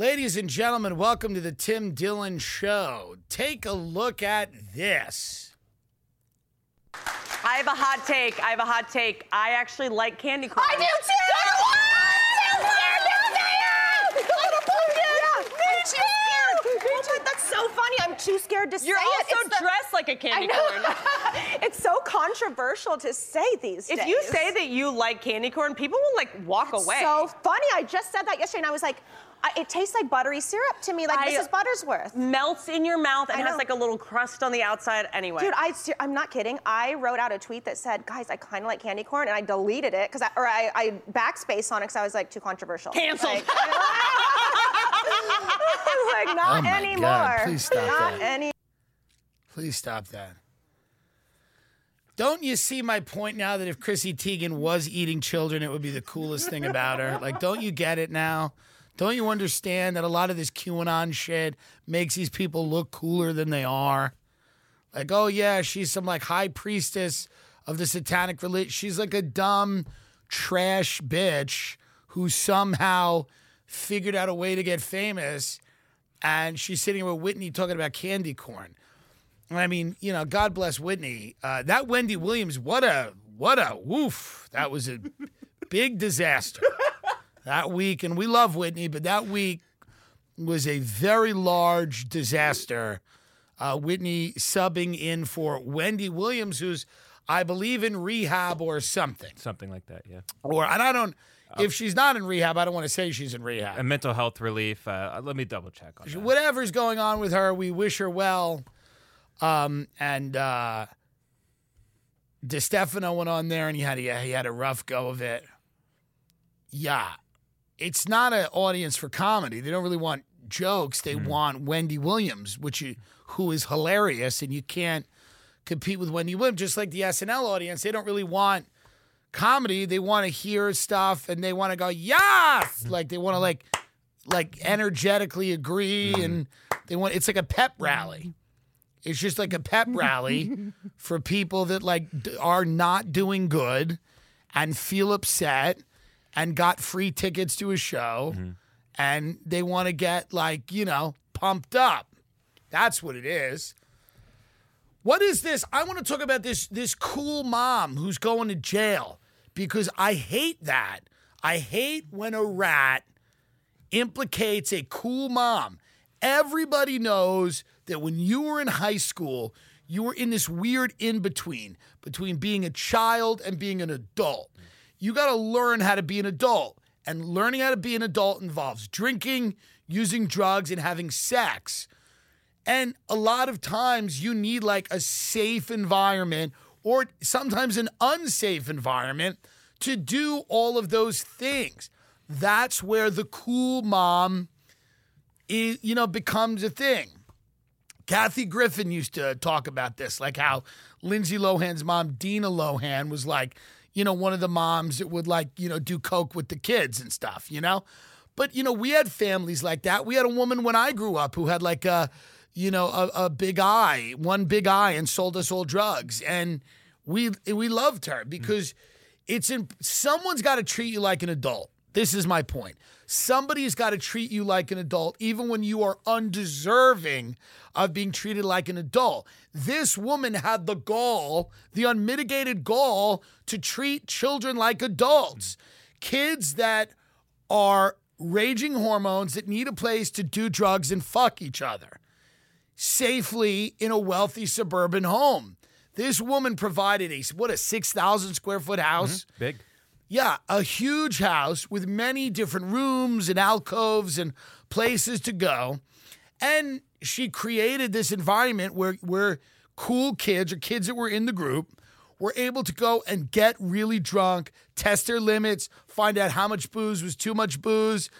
Ladies and gentlemen, welcome to the Tim Dillon Show. Take a look at this. I have a hot take. I have a hot take. I actually like candy corn. I do too! Yeah, that's so funny. I'm too scared to You're say it. also It's the- dressed like a candy I know. corn. it's so controversial to say these days. if you say that you like candy corn, people will like walk away. So funny. I just said that yesterday, and I was like, I, it tastes like buttery syrup to me, like I- Mrs. Buttersworth. melts in your mouth and has like a little crust on the outside. Anyway, Dude, I, I'm not kidding. I wrote out a tweet that said, guys, I kind of like candy corn, and I deleted it, because I, or I, I backspace on it because I was like, too controversial. Canceled. Like, I was like, not Oh my anymore. God, please stop not that. any. Please stop that. Don't you see my point now that if Chrissy Teigen was eating children, it would be the coolest thing about her? Like, don't you get it now? Don't you understand that a lot of this QAnon shit makes these people look cooler than they are? Like, oh yeah, she's some like high priestess of the satanic religion. She's like a dumb trash bitch who somehow figured out a way to get famous and she's sitting with Whitney talking about candy corn. I mean, you know, God bless Whitney. Uh, that Wendy Williams, what a what a woof! That was a big disaster that week, and we love Whitney, but that week was a very large disaster. Uh, Whitney subbing in for Wendy Williams, who's I believe in rehab or something, Something like that, yeah. or and I don't. If she's not in rehab, I don't want to say she's in rehab. And mental health relief. Uh, let me double check on that. whatever's going on with her, we wish her well. Um, and uh, Distefano went on there and he had a, he had a rough go of it. Yeah, it's not an audience for comedy. They don't really want jokes. They hmm. want Wendy Williams, which you, who is hilarious, and you can't compete with Wendy Williams. Just like the SNL audience, they don't really want comedy. They want to hear stuff and they want to go yes, hmm. like they want to like like energetically agree hmm. and they want it's like a pep rally. It's just like a pep rally for people that like d- are not doing good and feel upset and got free tickets to a show mm-hmm. and they want to get like, you know, pumped up. That's what it is. What is this? I want to talk about this this cool mom who's going to jail because I hate that. I hate when a rat implicates a cool mom. Everybody knows that when you were in high school, you were in this weird in between between being a child and being an adult. You got to learn how to be an adult. And learning how to be an adult involves drinking, using drugs, and having sex. And a lot of times you need like a safe environment or sometimes an unsafe environment to do all of those things. That's where the cool mom is, you know, becomes a thing. Kathy Griffin used to talk about this, like how Lindsay Lohan's mom, Dina Lohan, was like, you know, one of the moms that would like, you know, do coke with the kids and stuff, you know? But, you know, we had families like that. We had a woman when I grew up who had like a, you know, a, a big eye, one big eye, and sold us all drugs. And we we loved her because mm. it's in someone's got to treat you like an adult. This is my point. Somebody's got to treat you like an adult, even when you are undeserving of being treated like an adult. This woman had the gall, the unmitigated gall, to treat children like adults. Kids that are raging hormones that need a place to do drugs and fuck each other safely in a wealthy suburban home. This woman provided a what a 6,000 square foot house. Mm-hmm. Big. Yeah, a huge house with many different rooms and alcoves and places to go. And she created this environment where where cool kids or kids that were in the group were able to go and get really drunk, test their limits, find out how much booze was too much booze.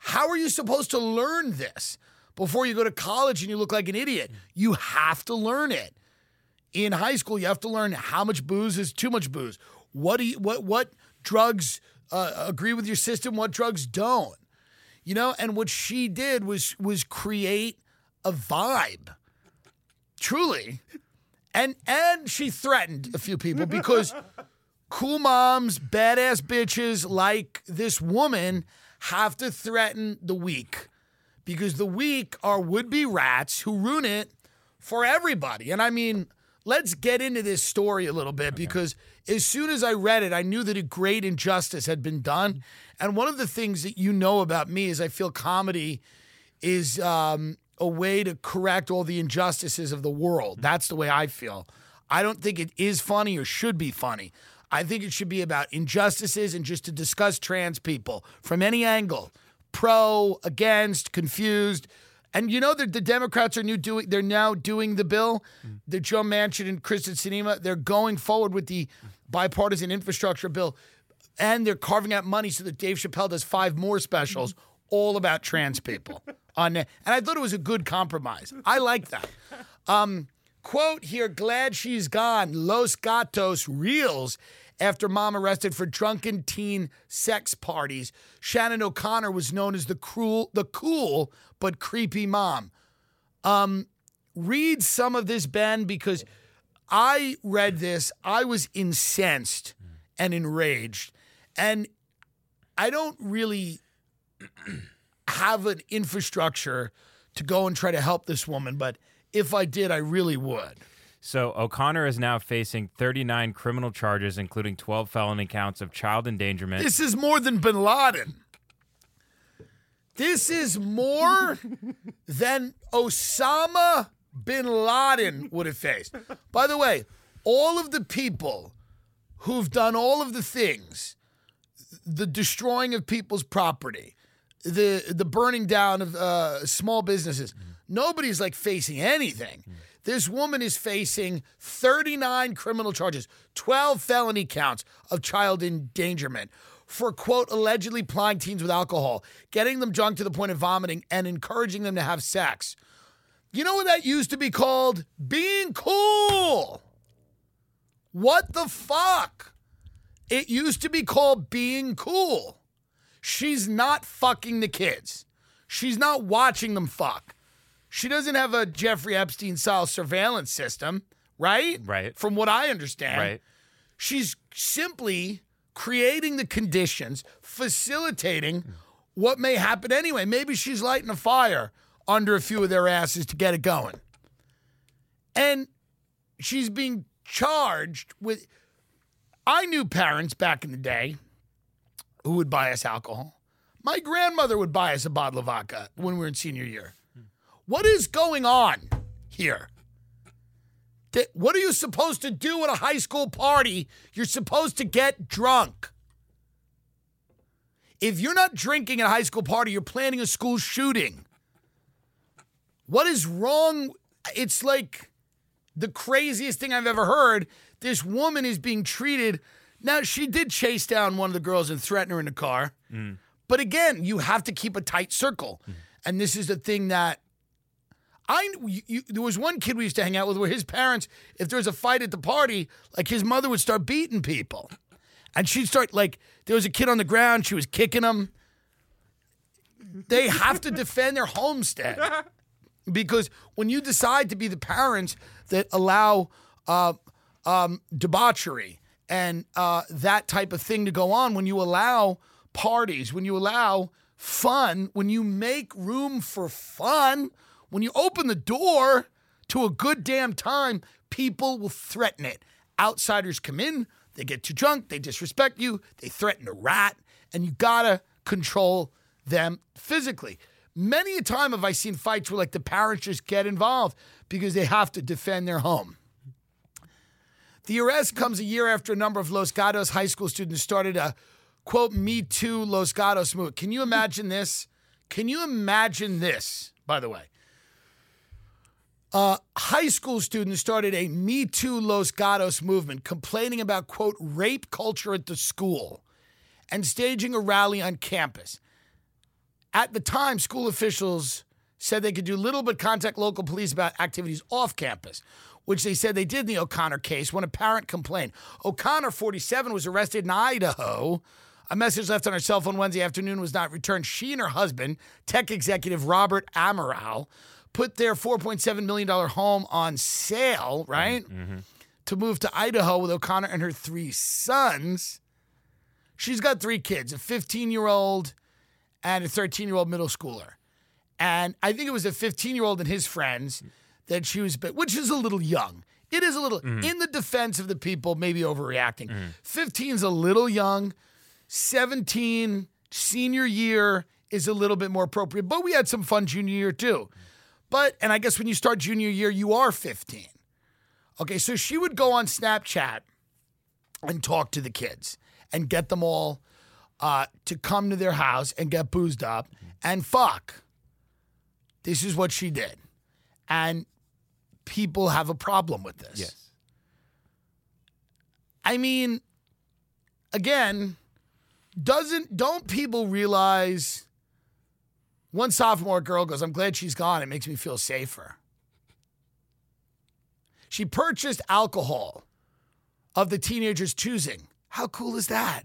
How are you supposed to learn this before you go to college and you look like an idiot? You have to learn it. In high school, you have to learn how much booze is too much booze. What do you, what what drugs uh, agree with your system? What drugs don't? You know, and what she did was was create a vibe. Truly. And and she threatened a few people because cool moms, badass bitches like this woman have to threaten the weak. because the weak are would be rats who ruin it for everybody. And I mean, let's get into this story a little bit because as soon as I read it, I knew that a great injustice had been done. And one of the things that you know about me is I feel comedy is um, a way to correct all the injustices of the world. That's the way I feel. I don't think it is funny or should be funny. I think it should be about injustices and just to discuss trans people from any angle pro, against, confused. And you know that the Democrats are new doing they're now doing the bill. The Joe Manchin and Kyrsten Sinema, they're going forward with the bipartisan infrastructure bill. And they're carving out money so that Dave Chappelle does five more specials all about trans people. On and I thought it was a good compromise. I like that. Um, quote here, glad she's gone. Los Gatos reels after mom arrested for drunken teen sex parties. Shannon O'Connor was known as the cruel, the cool but creepy mom. Um, read some of this, Ben, because I read this. I was incensed and enraged, and I don't really have an infrastructure to go and try to help this woman, but if I did, I really would. So O'Connor is now facing 39 criminal charges, including 12 felony counts of child endangerment. This is more than bin Laden. This is more than Osama bin Laden would have faced. By the way, all of the people who've done all of the things, the destroying of people's property, the the burning down of uh, small businesses, nobody's like facing anything. This woman is facing 39 criminal charges, 12 felony counts of child endangerment for, quote, allegedly plying teens with alcohol, getting them drunk to the point of vomiting, and encouraging them to have sex. You know what that used to be called? Being cool. What the fuck? It used to be called being cool. She's not fucking the kids. She's not watching them fuck. She doesn't have a Jeffrey Epstein style surveillance system, right? Right. From what I understand. Right. She's simply creating the conditions, facilitating what may happen anyway. Maybe she's lighting a fire under a few of their asses to get it going. And she's being charged with. I knew parents back in the day who would buy us alcohol. My grandmother would buy us a bottle of vodka when we were in senior year. What is going on here? What are you supposed to do at a high school party? You're supposed to get drunk. If you're not drinking at a high school party, you're planning a school shooting. What is wrong? It's like the craziest thing I've ever heard. This woman is being treated. Now, she did chase down one of the girls and threaten her in the car. Mm. But again, you have to keep a tight circle. Mm. And this is the thing that I you, you, there was one kid we used to hang out with where his parents, if there was a fight at the party, like his mother would start beating people, and she'd start like there was a kid on the ground, she was kicking him. They have to defend their homestead because when you decide to be the parents that allow uh, um, debauchery and uh, that type of thing to go on, when you allow parties, when you allow fun, when you make room for fun, when you open the door to a good damn time, people will threaten it. Outsiders come in, they get too drunk, they disrespect you, they threaten to rat, and you gotta control them physically. Many a time have I seen fights where like the parents just get involved because they have to defend their home. The arrest comes a year after a number of Los Gatos high school students started a quote Me Too Los Gatos movement. Can you imagine this? Can you imagine this, by the way? Uh, high school students started a Me Too Los Gatos movement complaining about, quote, rape culture at the school and staging a rally on campus. At the time, school officials said they could do little but contact local police about activities off campus, which they said they did in the O'Connor case when a parent complained. O'Connor, 47, was arrested in Idaho. A message left on her cell phone Wednesday afternoon was not returned. She and her husband, tech executive Robert Amaral, put their $4.7 million home on sale, right? Mm-hmm. Mm-hmm. To move to Idaho with O'Connor and her three sons. She's got three kids a 15 year old and a 13 year old middle schooler. and I think it was a 15 year old and his friends that she was, which is a little young. It is a little, mm-hmm. in the defense of the people, maybe overreacting. 15 is a little young. 17, senior year is a little bit more appropriate, but we had some fun junior year too. But, and I guess when you start junior year, you are 15. Okay, so she would go on Snapchat and talk to the kids and get them all uh, to come to their house and get boozed up and fuck. This is what she did. And people have a problem with this. Yes. I mean, again, doesn't don't people realize one sophomore girl goes, I'm glad she's gone. It makes me feel safer. She purchased alcohol of the teenager's choosing. How cool is that?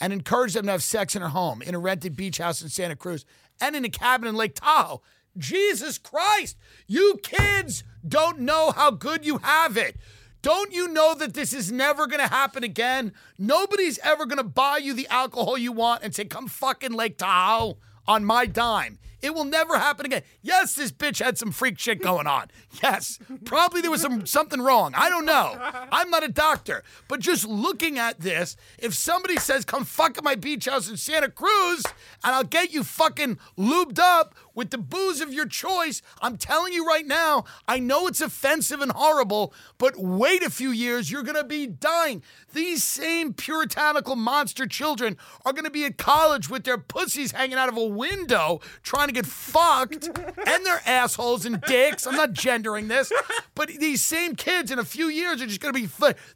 And encouraged them to have sex in her home, in a rented beach house in Santa Cruz, and in a cabin in Lake Tahoe. Jesus Christ, you kids don't know how good you have it. Don't you know that this is never gonna happen again? Nobody's ever gonna buy you the alcohol you want and say, come fucking Lake Tahoe on my dime. It will never happen again. Yes, this bitch had some freak shit going on. Yes, probably there was some something wrong. I don't know. I'm not a doctor, but just looking at this, if somebody says, "Come fuck at my beach house in Santa Cruz," and I'll get you fucking lubed up with the booze of your choice, I'm telling you right now, I know it's offensive and horrible, but wait a few years, you're gonna be dying. These same puritanical monster children are gonna be at college with their pussies hanging out of a window trying to get fucked and they're assholes and dicks. I'm not gendering this, but these same kids in a few years are just gonna be,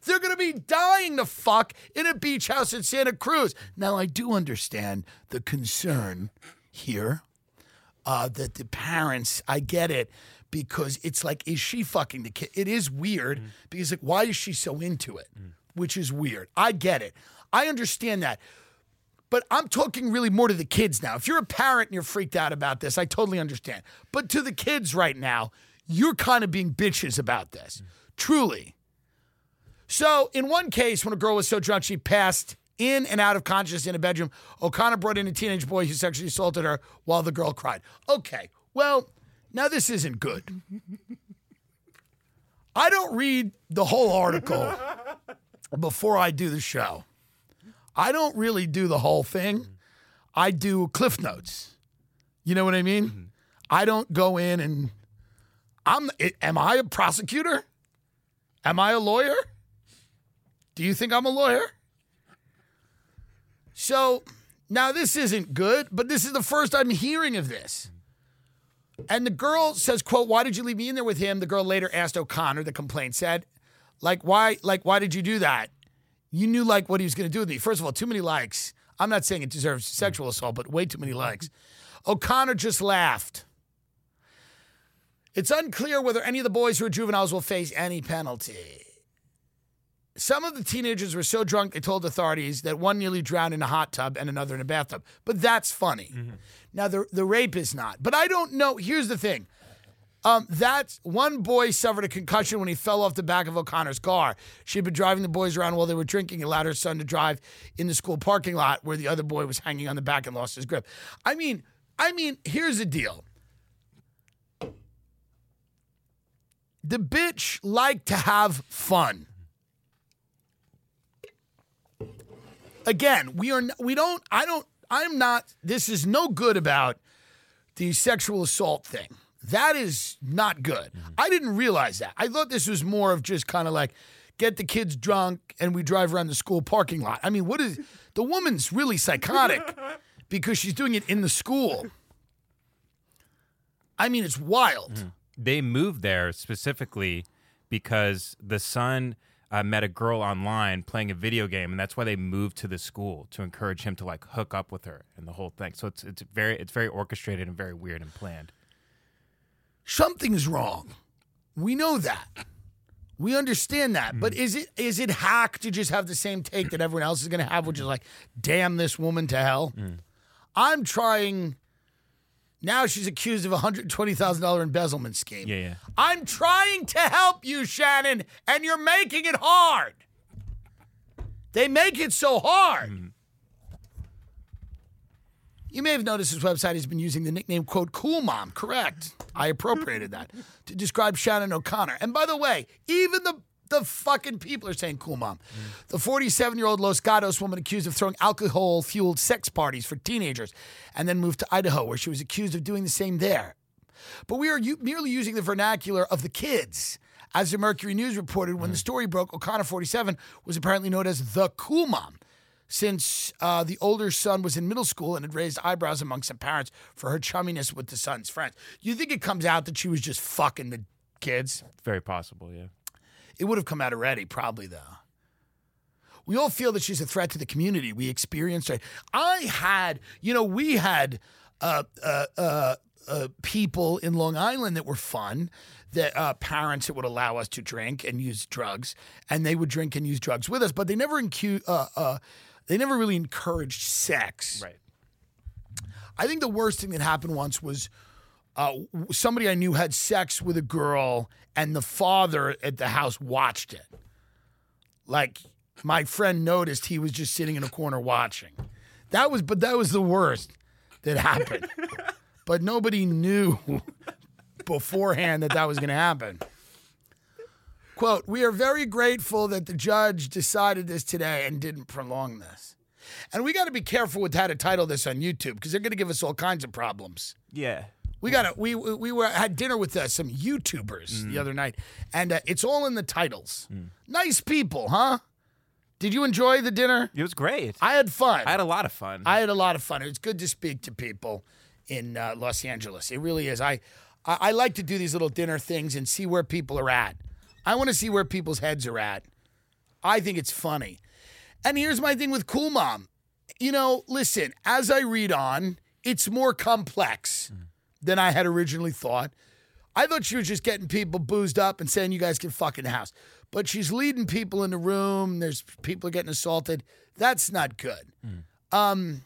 they're gonna be dying to fuck in a beach house in Santa Cruz. Now, I do understand the concern here uh, that the parents, I get it because it's like, is she fucking the kid? It is weird because like, why is she so into it? Which is weird. I get it. I understand that. But I'm talking really more to the kids now. If you're a parent and you're freaked out about this, I totally understand. But to the kids right now, you're kind of being bitches about this. Truly. So, in one case, when a girl was so drunk she passed in and out of consciousness in a bedroom, O'Connor brought in a teenage boy who sexually assaulted her while the girl cried. Okay, well, now this isn't good. I don't read the whole article before I do the show. I don't really do the whole thing. Mm-hmm. I do cliff notes. You know what I mean? Mm-hmm. I don't go in and I'm am I a prosecutor? Am I a lawyer? Do you think I'm a lawyer? So now this isn't good, but this is the first I'm hearing of this. Mm-hmm. And the girl says, quote, why did you leave me in there with him? The girl later asked O'Connor, the complaint said, like, why, like, why did you do that? You knew like what he was gonna do with me. First of all, too many likes. I'm not saying it deserves sexual mm. assault, but way too many likes. O'Connor just laughed. It's unclear whether any of the boys who are juveniles will face any penalty. Some of the teenagers were so drunk they told authorities that one nearly drowned in a hot tub and another in a bathtub. But that's funny. Mm-hmm. Now the the rape is not. But I don't know. Here's the thing. Um, that's one boy suffered a concussion when he fell off the back of O'Connor's car. She'd been driving the boys around while they were drinking, allowed her son to drive in the school parking lot where the other boy was hanging on the back and lost his grip. I mean, I mean, here's the deal. The bitch liked to have fun. Again, we are we don't I don't I'm not this is no good about the sexual assault thing. That is not good. I didn't realize that. I thought this was more of just kind of like get the kids drunk and we drive around the school parking lot. I mean, what is the woman's really psychotic because she's doing it in the school. I mean, it's wild. They moved there specifically because the son uh, met a girl online playing a video game, and that's why they moved to the school to encourage him to like hook up with her and the whole thing. So it's it's very it's very orchestrated and very weird and planned. Something's wrong. We know that. We understand that. But hmm. is it is it hack to just have the same take that everyone else is going to have, which is like, damn this woman to hell? Hmm. I'm trying. Now she's accused of a $120,000 embezzlement scheme. Yeah, yeah. I'm trying to help you, Shannon, and you're making it hard. They make it so hard. Hmm. You may have noticed his website has been using the nickname, quote, Cool Mom. Correct. I appropriated that to describe Shannon O'Connor. And by the way, even the the fucking people are saying cool mom. The 47 year old Los Gatos woman accused of throwing alcohol fueled sex parties for teenagers and then moved to Idaho, where she was accused of doing the same there. But we are u- merely using the vernacular of the kids. As the Mercury News reported, when the mm-hmm. story broke, O'Connor, 47, was apparently known as the cool mom since uh, the older son was in middle school and had raised eyebrows among some parents for her chumminess with the son's friends. You think it comes out that she was just fucking the kids? Very possible, yeah. It would have come out already, probably though. We all feel that she's a threat to the community. We experienced it. I had, you know, we had uh, uh, uh, uh, people in Long Island that were fun, that uh, parents that would allow us to drink and use drugs, and they would drink and use drugs with us, but they never incu- uh, uh, they never really encouraged sex. Right. I think the worst thing that happened once was uh, somebody I knew had sex with a girl, and the father at the house watched it. Like my friend noticed he was just sitting in a corner watching. That was, but that was the worst that happened. but nobody knew beforehand that that was going to happen. Quote, we are very grateful that the judge decided this today and didn't prolong this. And we got to be careful with how to title this on YouTube because they're going to give us all kinds of problems. Yeah. We got to we we were had dinner with uh, some YouTubers the other night, and uh, it's all in the titles. Nice people, huh? Did you enjoy the dinner? It was great. I had fun. I had a lot of fun. I had a lot of fun. It's good to speak to people in uh, Los Angeles. It really is. I, I I like to do these little dinner things and see where people are at. I want to see where people's heads are at. I think it's funny. And here's my thing with Cool Mom. You know, listen, as I read on, it's more complex than I had originally thought. I thought she was just getting people boozed up and saying you guys can fuck in the house. But she's leading people in the room. There's people getting assaulted. That's not good. Um,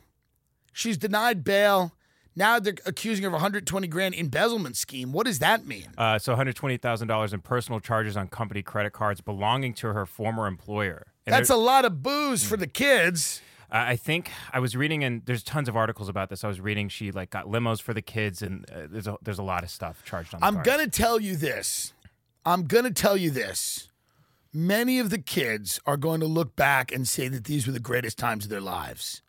she's denied bail. Now they're accusing her of 120 grand embezzlement scheme. What does that mean? Uh, so $120,000 in personal charges on company credit cards belonging to her former employer. And That's a lot of booze for the kids. I think I was reading, and there's tons of articles about this. I was reading she like got limos for the kids, and uh, there's a, there's a lot of stuff charged on. The I'm to tell you this. I'm going to tell you this. Many of the kids are going to look back and say that these were the greatest times of their lives.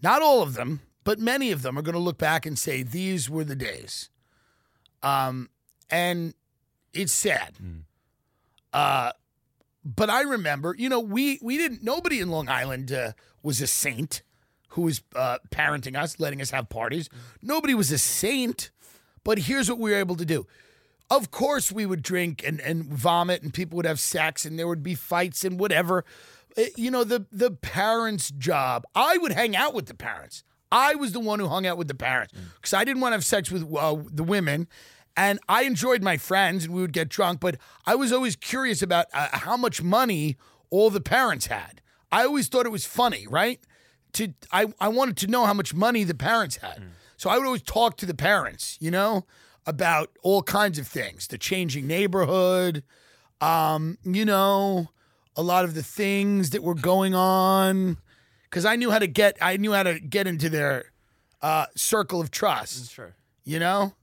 Not all of them, but many of them are going to look back and say these were the days. Um, and it's sad. Uh, but I remember, you know, we we didn't. Nobody in Long Island uh, was a saint who was uh, parenting us, letting us have parties. Nobody was a saint. But here's what we were able to do. Of course, we would drink and, and vomit, and people would have sex, and there would be fights and whatever. Uh, You know, the the parents' job. I would hang out with the parents. I was the one who hung out with the parents because I didn't want to have sex with uh, the women, and I enjoyed my friends, and we would get drunk. But I was always curious about uh, how much money all the parents had. I always thought it was funny, right? To I I wanted to know how much money the parents had. So I would always talk to the parents, you know, about all kinds of things, the changing neighborhood, um, you know, a lot of the things that were going on cuz I knew how to get I knew how to get into their uh, circle of trust. Sure. You know?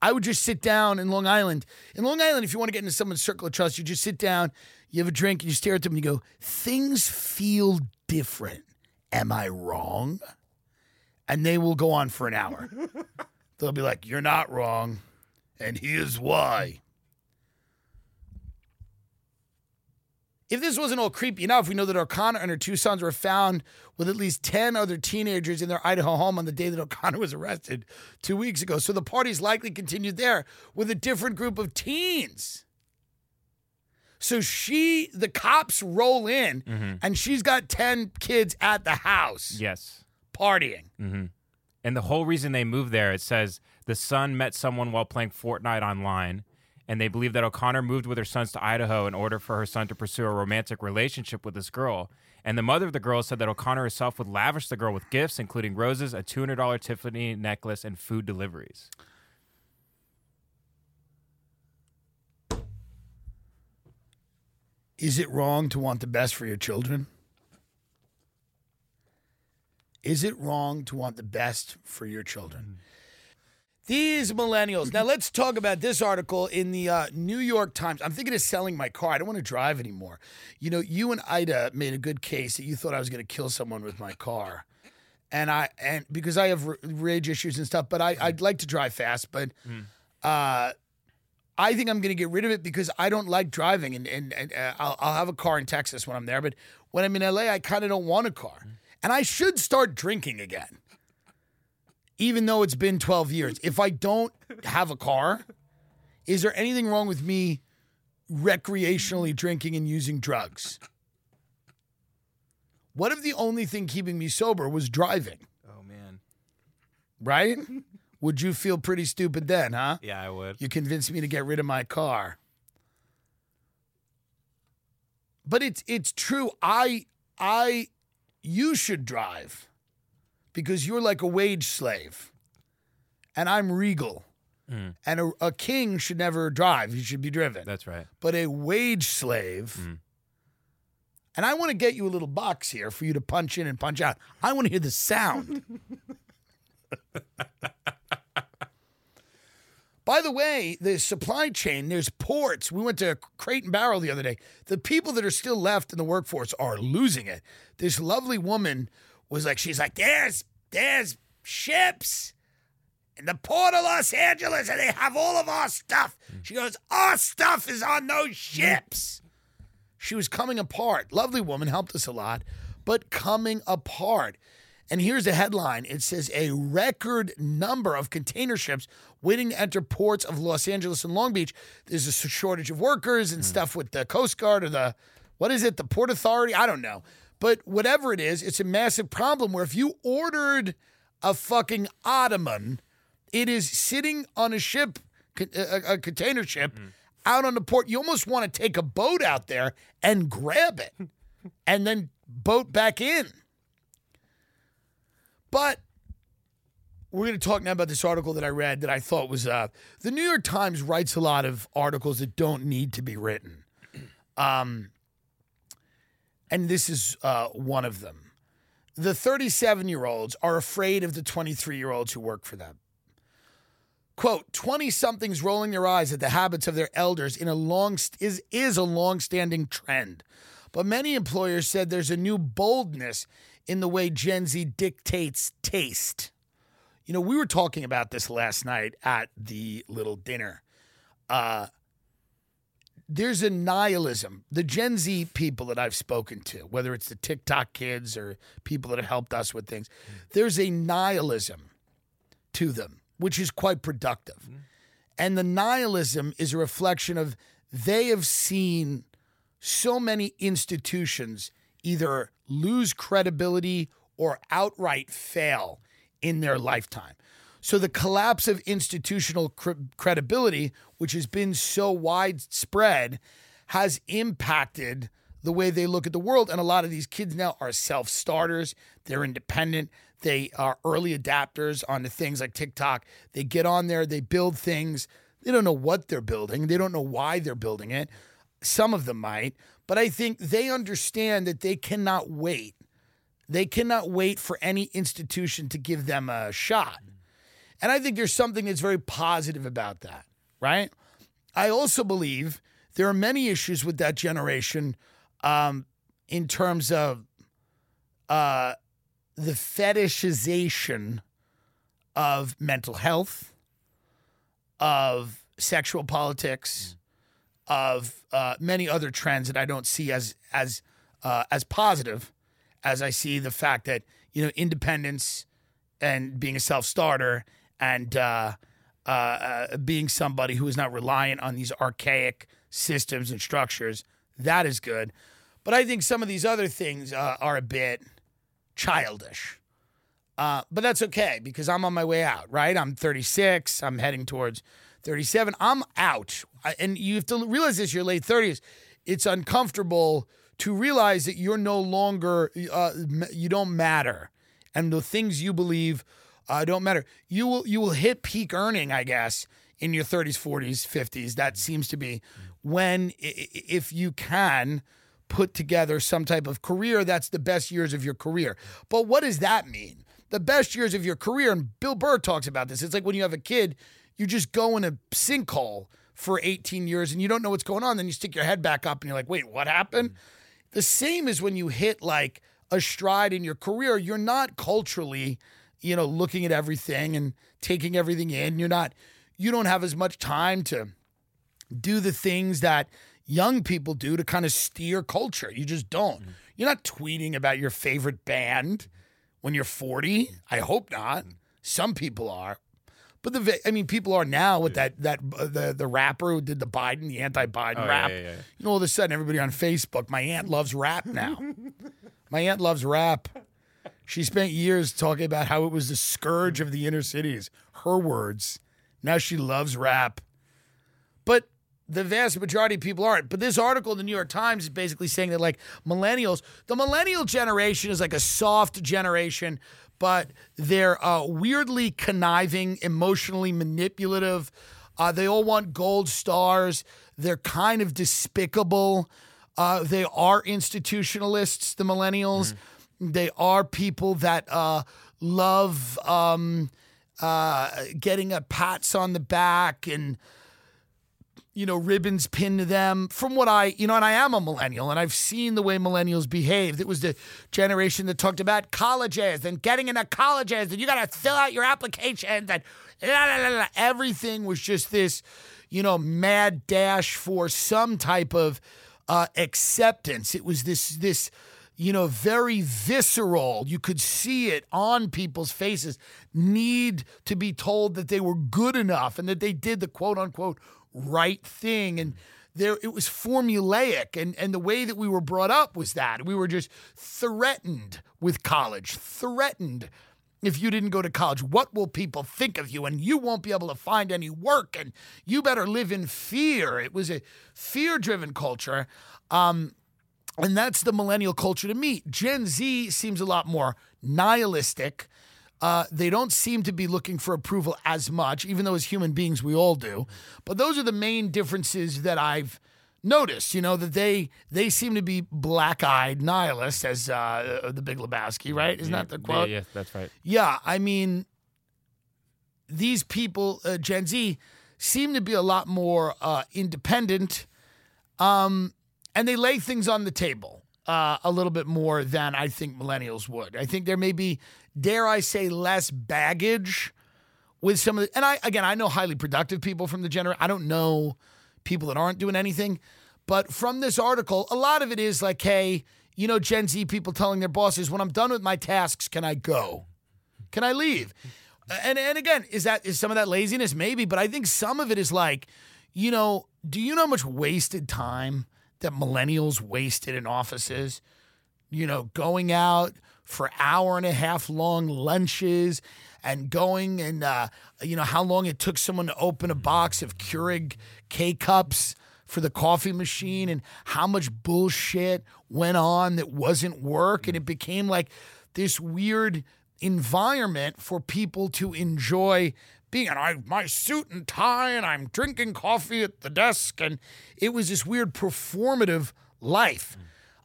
I would just sit down in Long Island. In Long Island, if you want to get into someone's circle of trust, you just sit down, you have a drink, and you stare at them and you go, Things feel different. Am I wrong? And they will go on for an hour. They'll be like, You're not wrong. And here's why. If this wasn't all creepy enough, we know that O'Connor and her two sons were found with at least 10 other teenagers in their Idaho home on the day that O'Connor was arrested two weeks ago. So the parties likely continued there with a different group of teens. So she, the cops roll in mm-hmm. and she's got 10 kids at the house Yes. partying. Mm-hmm. And the whole reason they moved there, it says the son met someone while playing Fortnite online, and they believe that O'Connor moved with her sons to Idaho in order for her son to pursue a romantic relationship with this girl. And the mother of the girl said that O'Connor herself would lavish the girl with gifts, including roses, a $200 Tiffany necklace, and food deliveries. Is it wrong to want the best for your children? Is it wrong to want the best for your children? These millennials. Now let's talk about this article in the uh, New York Times. I'm thinking of selling my car. I don't want to drive anymore. You know, you and Ida made a good case that you thought I was going to kill someone with my car, and I and because I have r- rage issues and stuff. But I I'd like to drive fast, but uh, I think I'm going to get rid of it because I don't like driving, and and, and uh, I'll, I'll have a car in Texas when I'm there. But when I'm in LA, I kind of don't want a car, and I should start drinking again even though it's been 12 years. If I don't have a car, is there anything wrong with me recreationally drinking and using drugs? What if the only thing keeping me sober was driving, Oh man. right? Would you feel pretty stupid then, huh? Yeah, I would. You convinced me to get rid of my car. But it's it's true. I I you should drive because you're like a wage slave. And I'm regal. Mm. And a, a king should never drive. He should be driven. That's right. but a wage slave. Mm. And I want to get you a little box here for you to punch in and punch out. I want to hear the sound. By the way, the supply chain, there's ports. We went to Crate and Barrel the other day. The people that are still left in the workforce are losing it. This lovely woman was like, she's like, there's, there's ships in the port of Los Angeles and they have all of our stuff. Mm. She goes, Our stuff is on those ships. She was coming apart. Lovely woman, helped us a lot, but coming apart. And here's the headline it says a record number of container ships waiting to enter ports of Los Angeles and Long Beach. There's a shortage of workers and mm. stuff with the Coast Guard or the, what is it, the Port Authority? I don't know. But whatever it is, it's a massive problem where if you ordered a fucking Ottoman, it is sitting on a ship, a, a container ship, out on the port. You almost want to take a boat out there and grab it and then boat back in. But we're going to talk now about this article that I read that I thought was uh, the New York Times writes a lot of articles that don't need to be written. Um, and this is uh, one of them. The 37 year olds are afraid of the 23 year olds who work for them. Quote, 20 somethings rolling their eyes at the habits of their elders in a long is, is a long standing trend. But many employers said there's a new boldness in the way Gen Z dictates taste. You know, we were talking about this last night at the little dinner. Uh, there's a nihilism. The Gen Z people that I've spoken to, whether it's the TikTok kids or people that have helped us with things, there's a nihilism to them, which is quite productive. Mm-hmm. And the nihilism is a reflection of they have seen so many institutions either lose credibility or outright fail in their lifetime. So the collapse of institutional cr- credibility, which has been so widespread, has impacted the way they look at the world. And a lot of these kids now are self starters, they're independent, they are early adapters onto things like TikTok. They get on there, they build things. They don't know what they're building, they don't know why they're building it. Some of them might, but I think they understand that they cannot wait. They cannot wait for any institution to give them a shot. And I think there's something that's very positive about that, right? I also believe there are many issues with that generation um, in terms of uh, the fetishization of mental health, of sexual politics, of uh, many other trends that I don't see as as uh, as positive as I see the fact that you know independence and being a self starter and uh, uh, uh, being somebody who is not reliant on these archaic systems and structures that is good. But I think some of these other things uh, are a bit childish. Uh, but that's okay because I'm on my way out, right? I'm 36. I'm heading towards 37. I'm out. And you have to realize this, your late 30s. It's uncomfortable to realize that you're no longer, uh, you don't matter. And the things you believe uh, don't matter. You will, you will hit peak earning, I guess, in your 30s, 40s, 50s. That seems to be when, if you can, put together some type of career that's the best years of your career. But what does that mean? The best years of your career, and Bill Burr talks about this. It's like when you have a kid, you just go in a sinkhole for 18 years and you don't know what's going on. Then you stick your head back up and you're like, wait, what happened? The same as when you hit like a stride in your career, you're not culturally, you know, looking at everything and taking everything in. You're not, you don't have as much time to do the things that young people do to kind of steer culture. You just don't. Mm. You're not tweeting about your favorite band when you're 40. Mm. I hope not. Mm. Some people are. But the I mean, people are now with that that uh, the the rapper who did the Biden, the anti-Biden Oh, yeah, rap. yeah, yeah. You know, all of a sudden, everybody on Facebook, my aunt loves rap now. my aunt loves rap. She spent years talking about how it was the scourge of the inner cities. Her words. Now she loves rap. But the vast majority of people aren't. But this article in the New York Times is basically saying that, like, millennials, the millennial generation is like a soft generation, but they're uh, weirdly conniving, emotionally manipulative. Uh, they all want gold stars. They're kind of despicable. Uh, they are institutionalists, the millennials. They are people that uh, love um, uh, getting a pats on the back and you know, ribbons pinned to them. From what I, you know, and I am a millennial and I've seen the way millennials behave. It was the generation that talked about colleges and getting into colleges and you got to fill out your applications and la, la, la, everything was just this, you know, mad dash for some type of uh, acceptance. It was this, this, you know, very visceral. You could see it on people's faces. Need to be told that they were good enough and that they did the quote unquote right thing. And there, it was formulaic. And, and the way that we were brought up was that we were just threatened with college, threatened if you didn't go to college. What will people think of you? And you won't be able to find any work. And you better live in fear. It was a fear driven culture. Um, and that's the millennial culture to me. Gen Z seems a lot more nihilistic. Uh, they don't seem to be looking for approval as much, even though as human beings we all do. But those are the main differences that I've noticed. You know that they they seem to be black-eyed nihilists, as uh, the Big Lebowski, right? Isn't that the Yeah, quote? yeah, that's right. Yeah, I mean, these people, uh, Gen Z, seem to be a lot more uh, independent, um, and they lay things on the table uh, a little bit more than I think millennials would. I think there may be, dare I say, less baggage with some of the, and I again, I know highly productive people from the generation. I don't know people that aren't doing anything, but from this article, a lot of it is like, hey, you know, Gen Z people telling their bosses, when I'm done with my tasks, can I go? Can I leave? And and again, is that is some of that laziness? Maybe, but I think some of it is like, you know, do you know how much wasted time that millennials wasted in offices? You know, going out for hour and a half long lunches and going and uh, you know how long it took someone to open a box of Keurig K cups for the coffee machine and how much bullshit went on that wasn't work and it became like this weird environment for people to enjoy being in I, my suit and tie and I'm drinking coffee at the desk and it was this weird performative life.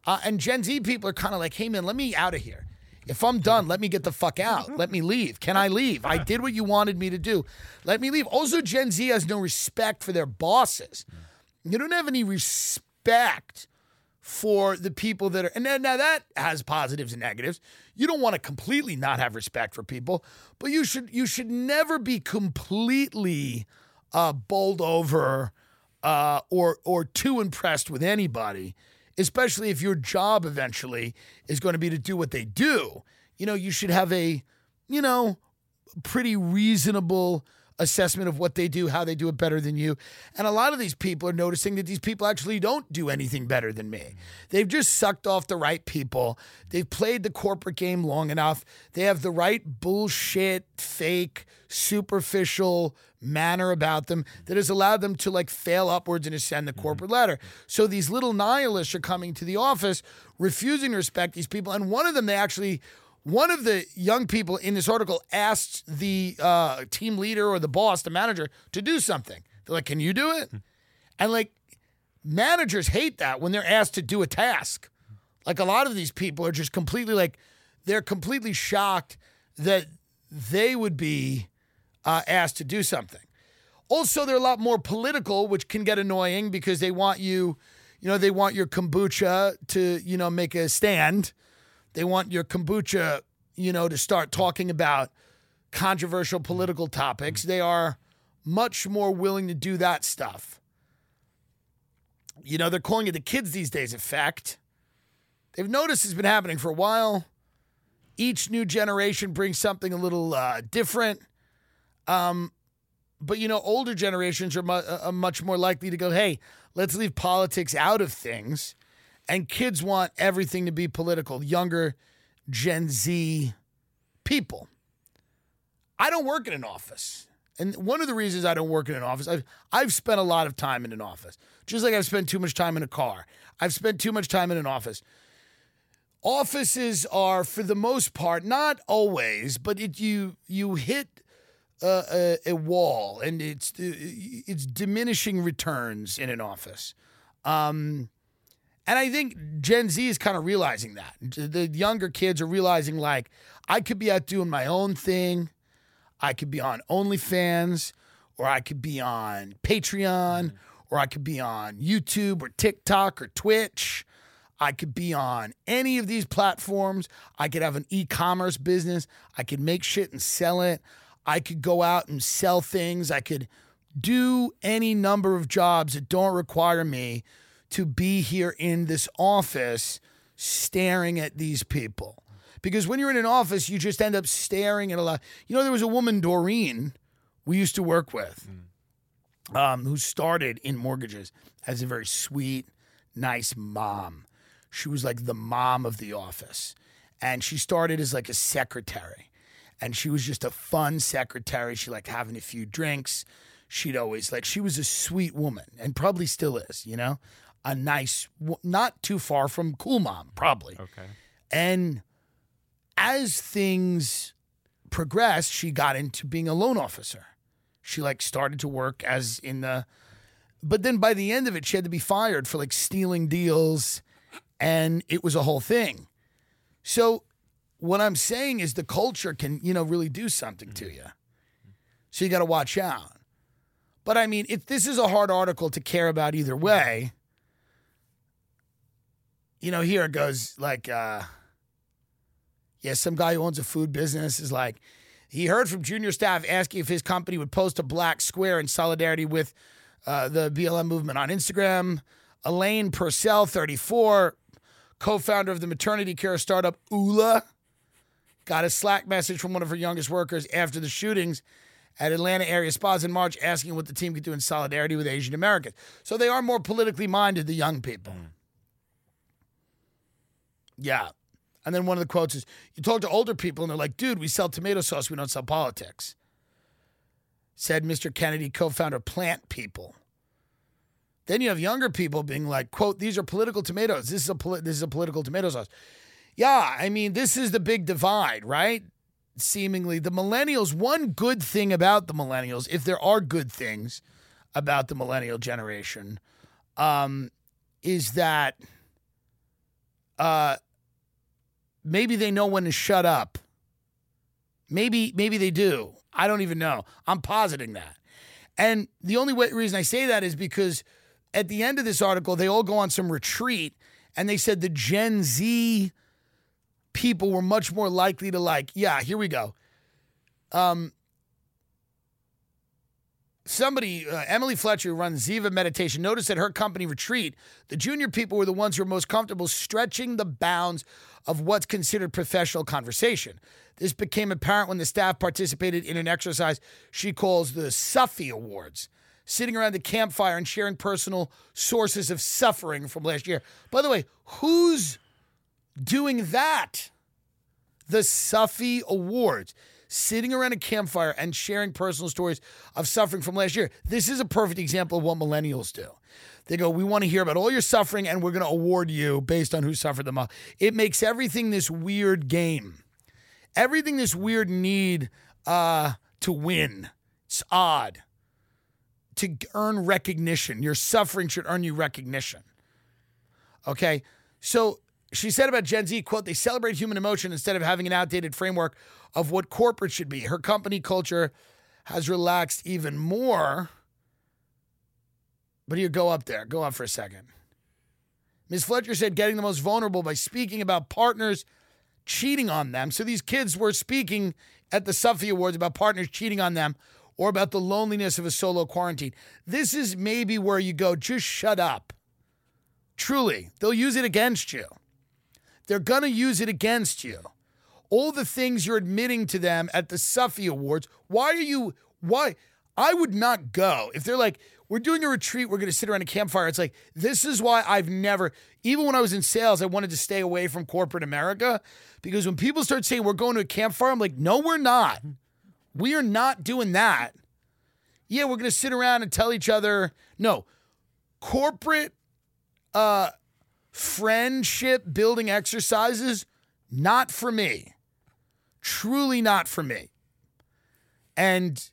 Uh, and Gen Z people are kind of like, hey man, let me out of here. If I'm done, let me get the fuck out. Let me leave. Can I leave? I did what you wanted me to do. Let me leave. Also, Gen Z has no respect for their bosses. You don't have any respect for the people that are, and then, now that has positives and negatives. You don't want to completely not have respect for people, but you should you should never be completely uh, bowled over uh, or or too impressed with anybody, especially if your job eventually is going to be to do what they do. You know, you should have a, you know, pretty reasonable assessment of what they do, how they do it better than you. And a lot of these people are noticing that these people actually don't do anything better than me. They've just sucked off the right people. They've played the corporate game long enough. They have the right bullshit, fake, superficial manner about them that has allowed them to like fail upwards and ascend the mm-hmm. corporate ladder. So these little nihilists are coming to the office, refusing to respect these people. And one of them, they actually one of the young people in this article asked the uh, team leader or the boss, the manager, to do something. They're like, "Can you do it?" And like, managers hate that when they're asked to do a task. Like a lot of these people are just completely like, they're completely shocked that they would be uh, asked to do something. Also, they're a lot more political, which can get annoying because they want you, you know, they want your kombucha to, you know, make a stand. They want your kombucha, you know, to start talking about controversial political topics. They are much more willing to do that stuff. You know, they're calling it the kids these days effect. They've noticed it's been happening for a while. Each new generation brings something a little uh, different. Um, but you know, older generations are, mu- uh, are much more likely to go, "Hey, let's leave politics out of things," and kids want everything to be political. Younger Gen Z people. I don't work in an office. And one of the reasons I don't work in an office, I've, I've spent a lot of time in an office, just like I've spent too much time in a car. I've spent too much time in an office. Offices are, for the most part, not always, but it, you you hit a, a, wall, and it's it's diminishing returns in an office. Um, and I think Gen Z is kind of realizing that. The younger kids are realizing, like, I could be out doing my own thing. I could be on OnlyFans, or I could be on Patreon, mm-hmm. or I could be on YouTube, or TikTok, or Twitch. I could be on any of these platforms. I could have an e commerce business. I could make shit and sell it. I could go out and sell things. I could do any number of jobs that don't require me to be here in this office staring at these people. Because when you're in an office, you just end up staring at a lot. You know, there was a woman, Doreen, we used to work with, um, who started in mortgages as a very sweet, nice mom. She was like the mom of the office. And she started as like a secretary. And she was just a fun secretary. She liked having a few drinks. She'd always like, she was a sweet woman and probably still is, you know? A nice, not too far from cool mom, probably. Okay. And as things progressed, she got into being a loan officer. She like started to work as in the but then by the end of it, she had to be fired for like stealing deals and it was a whole thing. So what I'm saying is the culture can, you know, really do something to mm-hmm. you. So you got to watch out. But I mean, it, this is a hard article to care about either way. You know, here it goes like, uh, yeah, some guy who owns a food business is like, he heard from junior staff asking if his company would post a black square in solidarity with uh, the BLM movement on Instagram. Elaine Purcell, 34, co founder of the maternity care startup Oula, got a Slack message from one of her youngest workers after the shootings at Atlanta area spas in March asking what the team could do in solidarity with Asian Americans. So they are more politically minded, the young people. Yeah. And then one of the quotes is You talk to older people and they're like, dude, we sell tomato sauce, we don't sell politics. Said Mr. Kennedy, co founder Plant People. Then you have younger people being like, quote, these are political tomatoes. This is a poli- this is a political tomato sauce. Yeah, I mean, this is the big divide, right? Seemingly, the millennials, one good thing about the millennials, if there are good things about the millennial generation, um, is that uh, maybe they know when to shut up. Maybe, maybe they do. I don't even know. I'm positing that. And the only way, reason I say that is because at the end of this article, they all go on some retreat and they said the Gen Z people were much more likely to like, yeah, here we go. Um, somebody, uh, Emily Fletcher, who runs Ziva Meditation, noticed at her company retreat, the junior people were the ones who were most comfortable stretching the bounds of what's considered professional conversation. This became apparent when the staff participated in an exercise she calls the Suffy Awards, sitting around the campfire and sharing personal sources of suffering from last year. By the way, who's doing that? The Suffy Awards, sitting around a campfire and sharing personal stories of suffering from last year. This is a perfect example of what millennials do. They go, We want to hear about all your suffering and we're going to award you based on who suffered the most. It makes everything this weird game, everything this weird need uh, to win. It's odd to earn recognition. Your suffering should earn you recognition. Okay. So she said about Gen Z, quote, they celebrate human emotion instead of having an outdated framework of what corporate should be. Her company culture has relaxed even more. But here, go up there. Go up for a second. Ms. Fletcher said getting the most vulnerable by speaking about partners cheating on them. So these kids were speaking at the Suffy Awards about partners cheating on them or about the loneliness of a solo quarantine. This is maybe where you go, just shut up. Truly, they'll use it against you. They're going to use it against you. All the things you're admitting to them at the Suffy Awards. Why are you, why? I would not go. If they're like, we're doing a retreat, we're going to sit around a campfire. It's like, this is why I've never, even when I was in sales, I wanted to stay away from corporate America because when people start saying we're going to a campfire, I'm like, no, we're not. We are not doing that. Yeah, we're going to sit around and tell each other, no, corporate uh, friendship building exercises, not for me. Truly not for me. And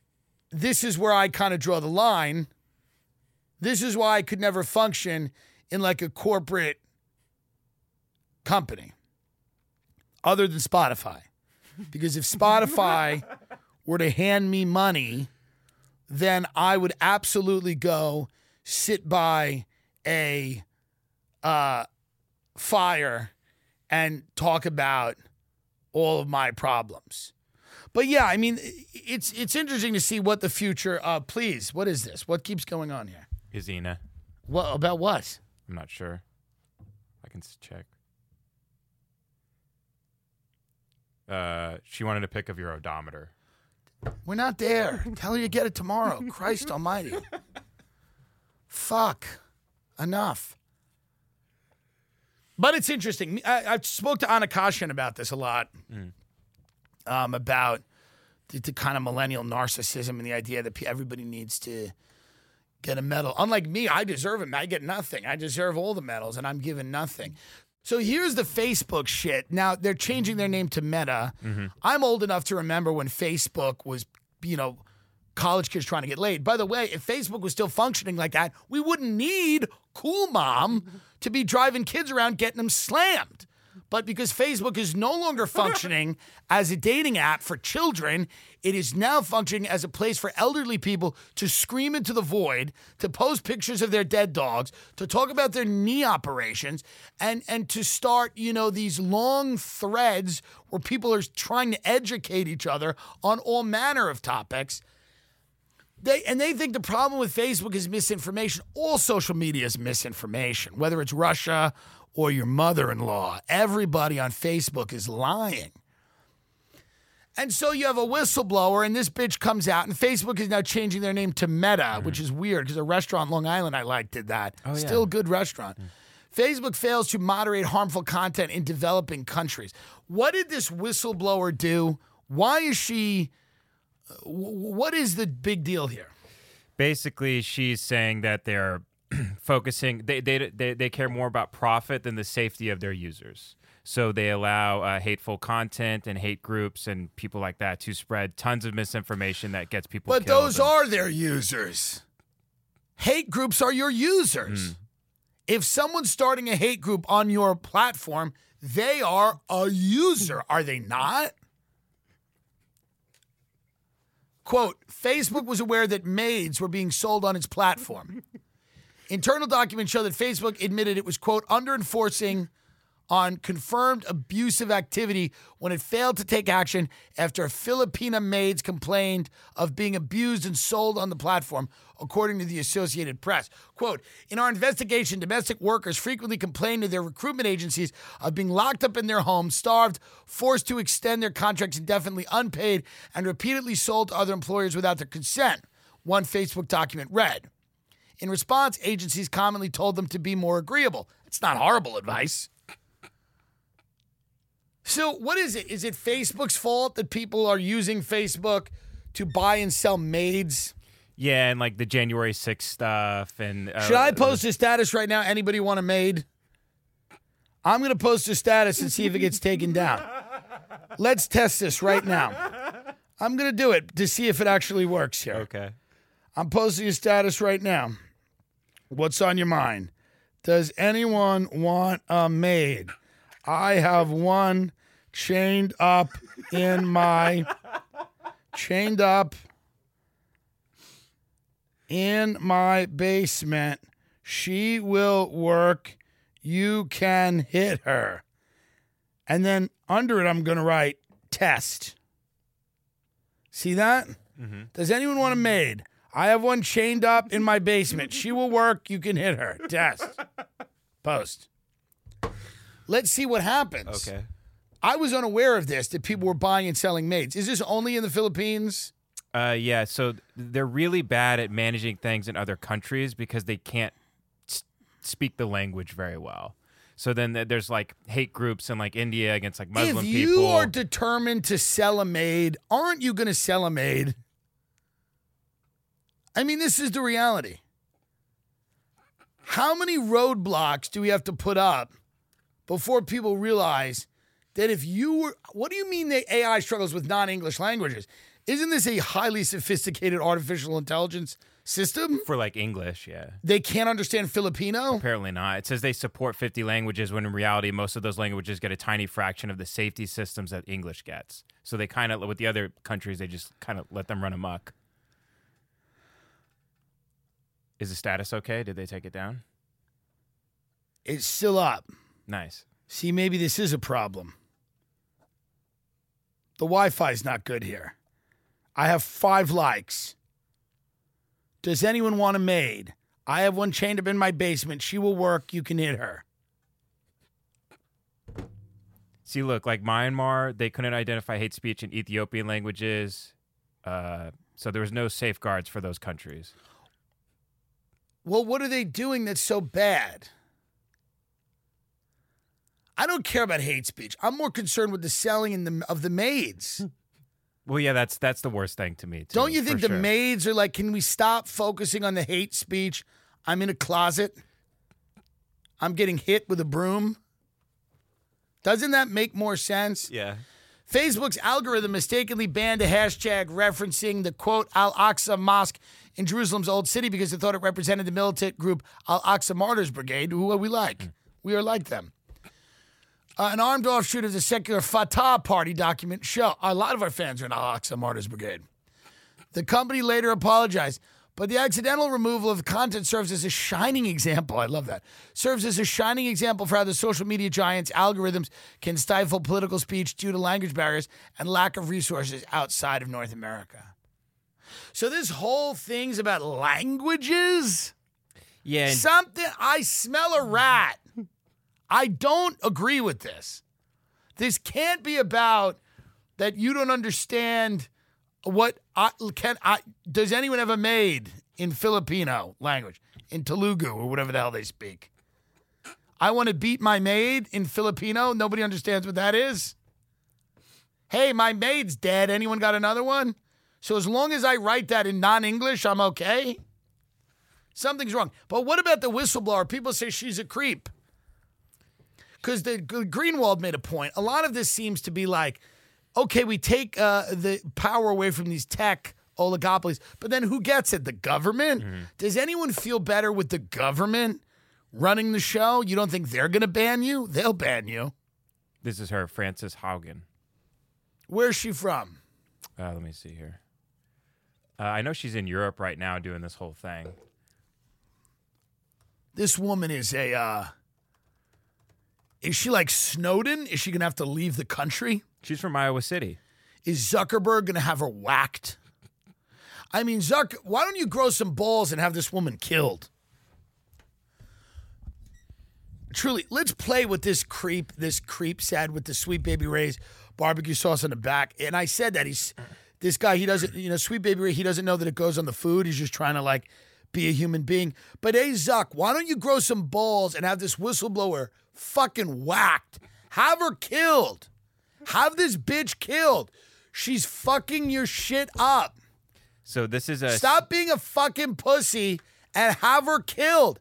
this is where I kind of draw the line. This is why I could never function in like a corporate company other than Spotify. Because if Spotify were to hand me money, then I would absolutely go sit by a uh, fire and talk about all of my problems. But yeah, I mean, it's it's interesting to see what the future. Uh, please, what is this? What keeps going on here? Izina. What about what? I'm not sure. I can check. Uh, she wanted a pic of your odometer. We're not there. Tell her you get it tomorrow. Christ Almighty. Fuck. Enough. But it's interesting. I, I spoke to Anna Khachiyan about this a lot. Um, about the, the kind of millennial narcissism and the idea that everybody needs to get a medal. Unlike me, I deserve it. I get nothing. I deserve all the medals, and I'm given nothing. So here's the Facebook shit. Now they're changing their name to Meta. I'm old enough to remember when Facebook was, you know, college kids trying to get laid. By the way, if Facebook was still functioning like that, we wouldn't need Cool Mom to be driving kids around getting them slammed. But because Facebook is no longer functioning as a dating app for children, it is now functioning as a place for elderly people to scream into the void, to post pictures of their dead dogs, to talk about their knee operations, and and to start, you know, these long threads where people are trying to educate each other on all manner of topics. They and they think the problem with Facebook is misinformation. All social media is misinformation, whether it's Russia or your mother-in-law. Everybody on Facebook is lying. And so you have a whistleblower, and this bitch comes out, and Facebook is now changing their name to Meta, mm. which is weird because a restaurant in Long Island I like did that. Oh. Still a good restaurant. Mm. Facebook fails to moderate harmful content in developing countries. What did this whistleblower do? Why is she? Wh- What is the big deal here? Basically, she's saying that they're focusing. They, they they they care more about profit than the safety of their users. So they allow uh, hateful content and hate groups and people like that to spread tons of misinformation that gets people. But those and- are their users. Hate groups are your users. If someone's starting a hate group on your platform, they are a user, are they not? Quote Facebook was aware that maids were being sold on its platform. Internal documents show that Facebook admitted it was, quote, under enforcing on confirmed abusive activity when it failed to take action after Filipina maids complained of being abused and sold on the platform, according to the Associated Press. Quote In our investigation, domestic workers frequently complained to their recruitment agencies of being locked up in their homes, starved, forced to extend their contracts indefinitely unpaid, and repeatedly sold to other employers without their consent, one Facebook document read. In response, agencies commonly told them to be more agreeable. It's not horrible advice. So, what is it? Is it Facebook's fault that people are using Facebook to buy and sell maids? yeah, and like the January 6th stuff and uh, Should I post a status right now? Anybody want a maid? I'm going to post a status and see if it gets taken down. Let's test this right now. I'm going to do it to see if it actually works here. Okay. I'm posting a status right now. What's on your mind? Does anyone want a maid? I have one chained up in my chained up in my basement. She will work. You can hit her. And then under it, I'm going to write test. See that? Mm-hmm. Does anyone want a maid? I have one chained up in my basement. She will work. You can hit her. Test. Post. Let's see what happens. Okay. I was unaware of this that people were buying and selling maids. Is this only in the Philippines? Uh, yeah, so they're really bad at managing things in other countries because they can't s- speak the language very well. So then th- there's like hate groups in like India against like Muslim people. if you people. are determined to sell a maid, aren't you going to sell a maid? I mean, this is the reality. How many roadblocks do we have to put up before people realize that if you were, what do you mean the AI struggles with non English languages? Isn't this a highly sophisticated artificial intelligence system? for like English, yeah. They can't understand Filipino? Apparently not. It says they support 50 languages when in reality most of those languages get a tiny fraction of the safety systems that English gets. So they kind of with the other countries they just kind of let them run amok. Is the status okay? Did they take it down? It's still up. Nice. See, maybe this is a problem. The Wi Fi's not good here. I have five likes. Does anyone want a maid? I have one chained up in my basement. She will work. You can hit her. See, look, like Myanmar, they couldn't identify hate speech in Ethiopian languages. Uh, so there was no safeguards for those countries. Well, what are they doing that's so bad? I don't care about hate speech. I'm more concerned with the selling in the, of the maids. Well, yeah, that's that's the worst thing to me. Too, Don't you think the sure. maids are like, can we stop focusing on the hate speech? I'm in a closet. I'm getting hit with a broom. Doesn't that make more sense? Yeah. Facebook's algorithm mistakenly banned a hashtag referencing the quote Al Aqsa Mosque in Jerusalem's Old City because they thought it represented the militant group Al Aqsa Martyrs Brigade, who are we like. Hmm. We are like them. Uh, an armed offshoot of the secular Fatah Party document show. A lot of our fans are in Al Aqsa Martyrs Brigade. The company later apologized, but the accidental removal of content serves as a shining example. I love that. Serves as a shining example for how the social media giants' algorithms can stifle political speech due to language barriers and lack of resources outside of North America. So this whole thing's about languages. Yeah. Something I smell a rat. I don't agree with this. This can't be about that you don't understand what I can I does anyone a maid in Filipino language, in Telugu or whatever the hell they speak. I want to beat my maid in Filipino. Nobody understands what that is. Hey, my maid's dead. Anyone got another one? So as long as I write that in non-English, I'm okay. Something's wrong. But what about the whistleblower? People say she's a creep. Because the Greenwald made a point. A lot of this seems to be like, okay, we take uh, the power away from these tech oligopolies, but then who gets it? The government? Does anyone feel better with the government running the show? You don't think they're going to ban you? They'll ban you. this is her, Frances Haugen. Where's she from? Uh, let me see here. Uh, I know she's in Europe right now doing this whole thing. This woman is a. Is she like Snowden? Is she going to have to leave the country? She's from Iowa City. Is Zuckerberg going to have her whacked? I mean, Zuck, why don't you grow some balls and have this woman killed? Truly, let's play with this creep, this creep said with the sweet baby Ray's barbecue sauce on the back. And I said that he's this guy, he doesn't, you know, sweet baby Ray, he doesn't know that it goes on the food. He's just trying to like be a human being. But hey, Zuck, why don't you grow some balls and have this whistleblower fucking whacked? Have her killed. Have this bitch killed. She's fucking your shit up. So this is a Stop being a fucking pussy and have her killed.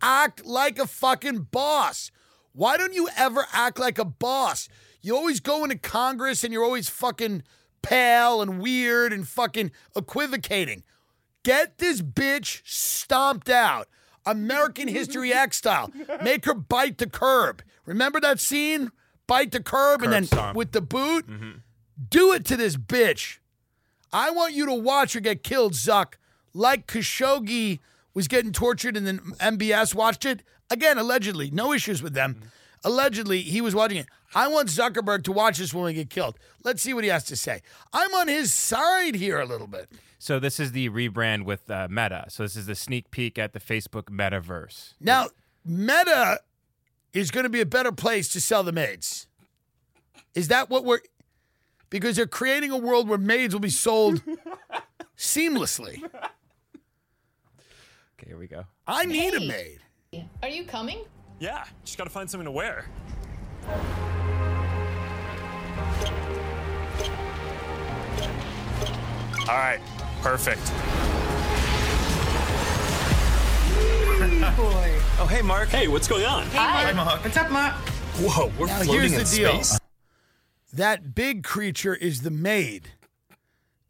Act like a fucking boss. Why don't you ever act like a boss? You always go into Congress and you're always fucking pale and weird and fucking equivocating. Get this bitch stomped out. American History X style. Make her bite the curb. Remember that scene? Bite the curb, and then stomp. with the boot? Mm-hmm. Do it to this bitch. I want you to watch her get killed, Zuck, like Khashoggi was getting tortured and then MBS watched it. Again, allegedly, no issues with them. Mm-hmm. Allegedly, he was watching it. I want Zuckerberg to watch this woman get killed. Let's see what he has to say. I'm on his side here a little bit. So this is the rebrand with uh, Meta. So this is the sneak peek at the Facebook metaverse. Now, Meta is going to be a better place to sell the maids. Is that what we're. Because they're creating a world where maids will be sold seamlessly. Okay, here we go. I need a maid. Are you coming? Yeah, just gotta find something to wear. All right, perfect. Oh, hey, Mark. Hey, what's going on? Hi. Mark. What's up, Mark? Whoa, we're Now, floating here's the in deal. space. That big creature is the maid.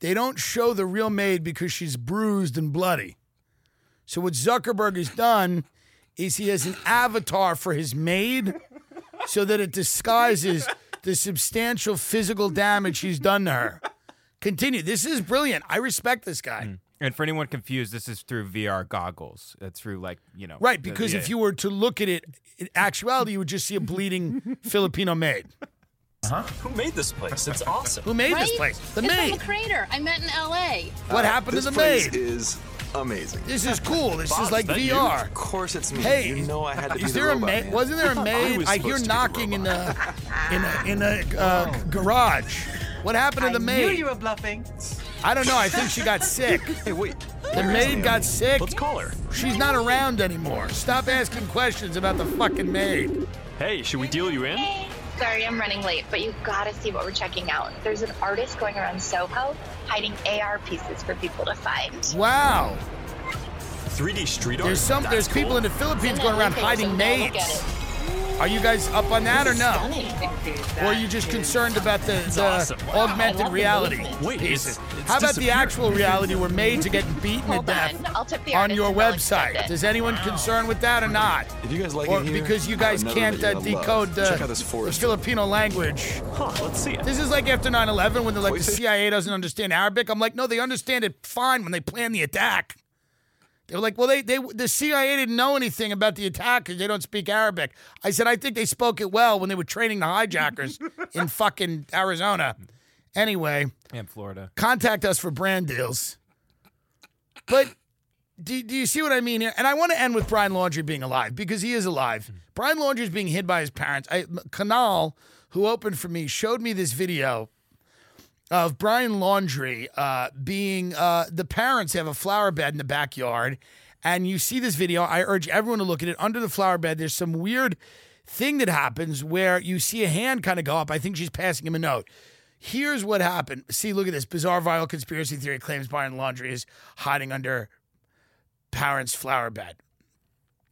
They don't show the real maid because she's bruised and bloody. So what Zuckerberg has done is he has an avatar for his maid so that it disguises the substantial physical damage he's done to her. Continue. This is brilliant. I respect this guy. And for anyone confused, this is through VR goggles. It's through like you know. Right, the- because yeah. if you were to look at it in actuality, you would just see a bleeding Filipino maid. Uh-huh. Who made this place? It's awesome. Who made Right? this place? The it's maid. from a creator I met in LA. What happened to the place maid? is amazing. This is cool. This Bob, is like is that you? VR. Of course, it's me. Hey, you know I had to be is the there a robot, maid? man. Wasn't there a maid? was I, hear supposed the knocking in the in a in a uh, garage. What happened to the maid? I knew you were bluffing. I don't know. I think she got sick. Hey, wait. The maid got sick. Let's call her. She's not around anymore. Stop asking questions about the fucking maid. Hey, should we deal you in? Sorry, I'm running late, but you've gotta see what we're checking out. There's an artist going around Soho hiding AR pieces for people to find. Wow. 3D street art. There's some. That's There's people in the Philippines going that around link over hiding so Are you guys up on that or no? Or are you just concerned about the, the awesome. Wow. Augmented reality. Wait, pieces? it's- it's How about the actual reality where made to get beaten to death on, I'll tip the on your and they'll accept website? it. Is anyone concerned with that or not? If you guys like Or it here, because you guys can't uh, decode the, this the. Filipino language. Huh, let's see it. This is like after 9 11 when they're like, the CIA doesn't understand Arabic. I'm like, no, they understand it fine when they plan the attack. They were like, well, they, they the CIA didn't know anything about the attack because they don't speak Arabic. I said, I think they spoke it well when they were training the hijackers in fucking Arizona. Anyway, in Florida. contact us for brand deals. But do, do you see what I mean here? And I want to end with Brian Laundrie being alive because he is alive. Hmm. Brian Laundrie is being hid by his parents. I, Canal, who opened for me, showed me this video of Brian Laundrie uh, being uh, the parents have a flower bed in the backyard. And you see this video. I urge everyone to look at it. Under the flower bed, there's some weird thing that happens where you see a hand kind of go up. I think she's passing him a note. Here's what happened. See, look at this. Bizarre viral conspiracy theory claims Brian Laundrie is hiding under parents' flower bed.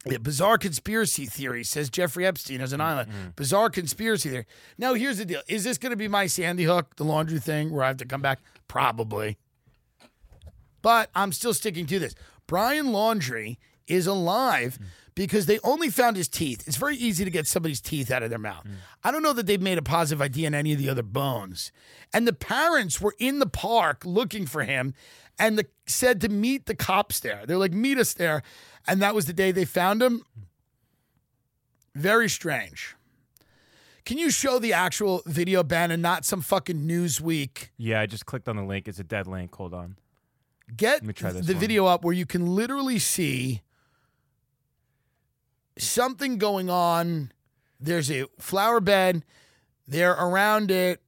Yeah, bizarre conspiracy theory says Jeffrey Epstein has an mm-hmm. island. Bizarre conspiracy theory. Now, here's the deal: Is this going to be my Sandy Hook, the Laundrie thing, where I have to come back? Probably. But I'm still sticking to this. Brian Laundrie is alive mm. because they only found his teeth. It's very easy to get somebody's teeth out of their mouth. Mm. I don't know that they've made a positive ID on any of the other bones. And the parents were in the park looking for him and the, said to meet the cops there. They're like, meet us there. And that was the day they found him. Very strange. Can you show the actual video, Ben, and not some fucking Newsweek? Yeah, I just clicked on the link. It's a dead link. Hold on. Get Let me try the one. video up where you can literally see something going on. There's a flower bed, they're around it,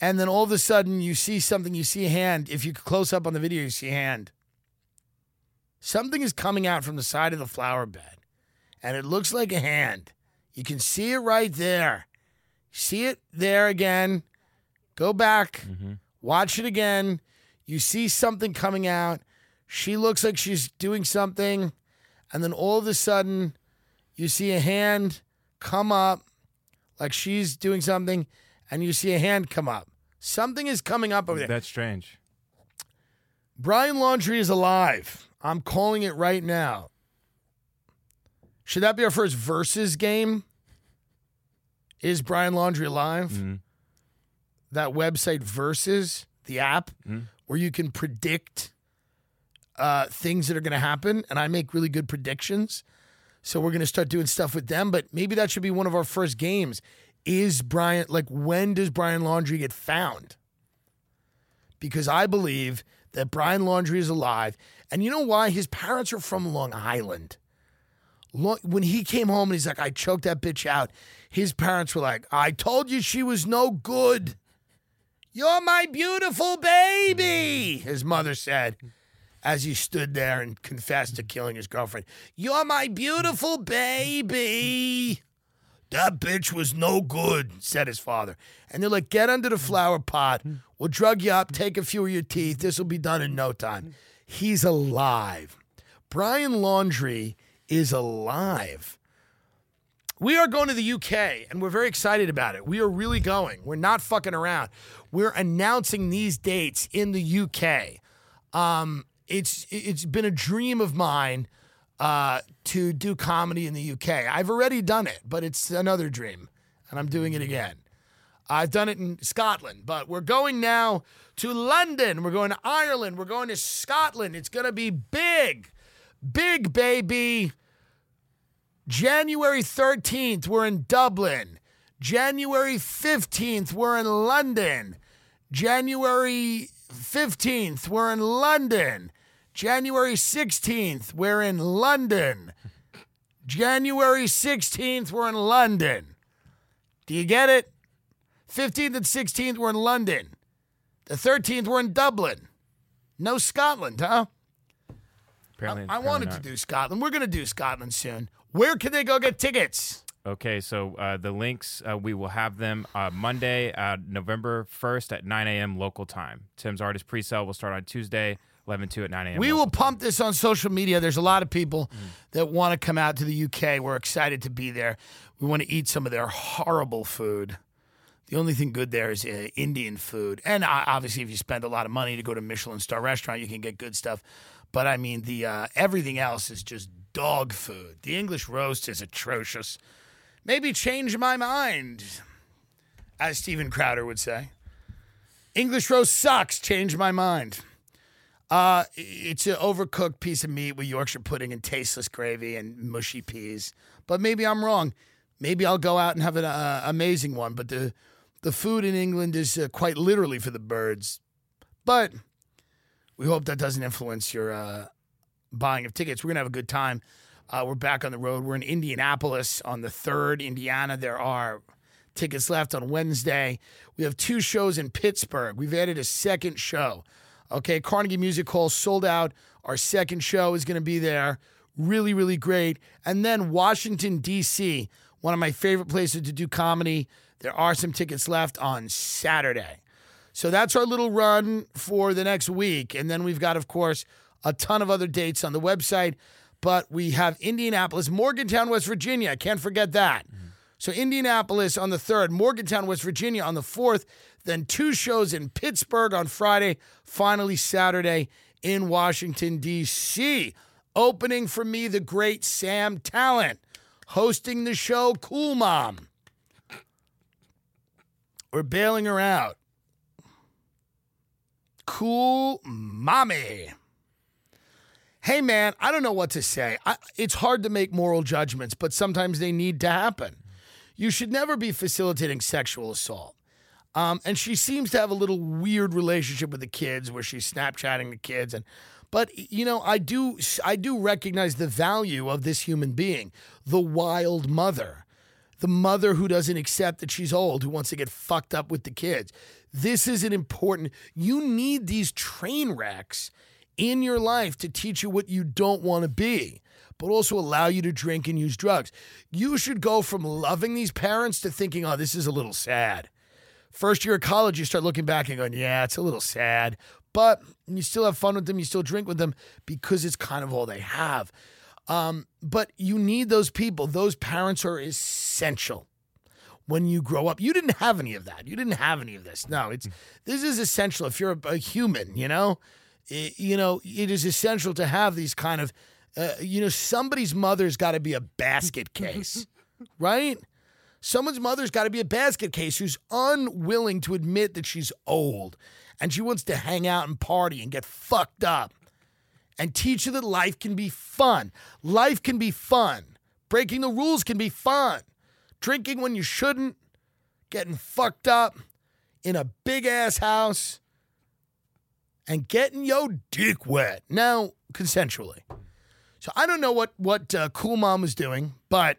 and then all of a sudden you see something, you see a hand. If you close up on the video, you see a hand. Something is coming out from the side of the flower bed, and it looks like a hand. You can see it right there. See it there again. Go back, mm-hmm. watch it again. You see something coming out. She looks like she's doing something. And then all of a sudden, you see a hand come up like she's doing something. And you see a hand come up. Something is coming up over there. That's strange. Brian Laundrie is alive. I'm calling it right now. Should that be our first versus game? Is Brian Laundrie alive? Mm-hmm. That website versus the app Mm-hmm. where you can predict uh, things that are going to happen, and I make really good predictions. So we're going to start doing stuff with them, but maybe that should be one of our first games. Is Brian like when does Brian Laundrie get found? Because I believe that Brian Laundrie is alive, and you know why? His parents are from Long Island. Lo- When he came home and he's like, "I choked that bitch out," his parents were like, "I told you she was no good." You're my beautiful baby, his mother said as he stood there and confessed to killing his girlfriend. You're my beautiful baby. That bitch was no good, said his father. And they're like, get under the flower pot. We'll drug you up, take a few of your teeth. This will be done in no time. He's alive. Brian Laundrie is alive. We are going to the UK and we're very excited about it. We are really going. We're not fucking around. We're announcing these dates in the UK. Um, it's it's been a dream of mine uh, to do comedy in the UK. I've already done it, but it's another dream, and I'm doing it again. I've done it in Scotland, but we're going now to London. We're going to Ireland. We're going to Scotland. It's going to be big, big, baby. January 13th, we're in Dublin. January 15th, we're in London. January 15th, we're in London. January 16th, we're in London. January 16th, we're in London. Do you get it? 15th and 16th, we're in London. The 13th, we're in Dublin. No Scotland, huh? Apparently, I apparently wanted to do Scotland. We're going to do Scotland soon. Where can they go get tickets? Okay, so uh, the links uh, we will have them uh, Monday, uh, November first at 9 a.m. local time. Tim's artist pre-sale will start on Tuesday, 11 2 at 9 a.m. We will pump this on social media. There's a lot of people that want to come out to the UK. We're excited to be there. We want to eat some of their horrible food. The only thing good there is uh, Indian food. And uh, obviously, if you spend a lot of money to go to a Michelin star restaurant, you can get good stuff. But I mean, the uh, everything else is just dog food. The English roast is atrocious. Maybe change my mind, as Steven Crowder would say. English roast sucks. Change my mind. Uh, it's an overcooked piece of meat with Yorkshire pudding and tasteless gravy and mushy peas. But maybe I'm wrong. Maybe I'll go out and have an uh, amazing one. But the the food in England is uh, quite literally for the birds. But we hope that doesn't influence your uh, buying of tickets. We're gonna have a good time. Uh, we're back on the road. We're in Indianapolis on the third. Indiana. There are tickets left on Wednesday. We have two shows in Pittsburgh. We've added a second show. Okay, Carnegie Music Hall sold out. Our second show is going to be there. Really, really great. And then Washington, D.C., one of my favorite places to do comedy. There are some tickets left on Saturday. So that's our little run for the next week. And then we've got, of course, a ton of other dates on the website. But we have Indianapolis, Morgantown, West Virginia. Can't forget that. Mm-hmm. So Indianapolis on the 3rd, Morgantown, West Virginia on the 4th, then two shows in Pittsburgh on Friday, finally Saturday in Washington, D.C. Opening for me, the great Sam Tallent, hosting the show Cool Mom. We're bailing her out. Cool Mommy. Hey, man, I don't know what to say. I, it's hard to make moral judgments, but sometimes they need to happen. You should never be facilitating sexual assault. Um, and she seems to have a little weird relationship with the kids where she's Snapchatting the kids. And, but, you know, I do, I do recognize the value of this human being, the wild mother, the mother who doesn't accept that she's old, who wants to get fucked up with the kids. This is an important, you need these train wrecks in your life to teach you what you don't want to be, but also allow you to drink and use drugs. You should go from loving these parents to thinking, oh, this is a little sad. First year of college, you start looking back and going, yeah, it's a little sad, but you still have fun with them, you still drink with them because it's kind of all they have. Um, but you need those people. Those parents are essential when you grow up. You didn't have any of that. You didn't have any of this. No, it's this is essential if you're a, a human, you know? I- you know, it is essential to have these kind of, uh, you know, somebody's mother's got to be a basket case, right? Someone's mother's got to be a basket case who's unwilling to admit that she's old and she wants to hang out and party and get fucked up and teach her that life can be fun. Life can be fun. Breaking the rules can be fun. Drinking when you shouldn't, getting fucked up in a big ass house, and getting your dick wet. Now, consensually. So I don't know what what uh, Cool Mom was doing, but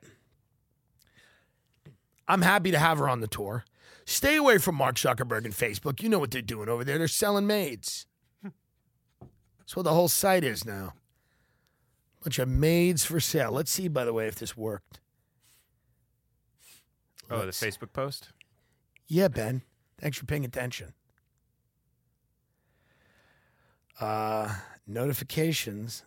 I'm happy to have her on the tour. Stay away from Mark Zuckerberg and Facebook. You know what they're doing over there. They're selling maids. That's what the whole site is now. Bunch of maids for sale. Let's see, by the way, if this worked. Oh, the Let's- Facebook post. Yeah, Ben. Thanks for paying attention. Uh, notifications.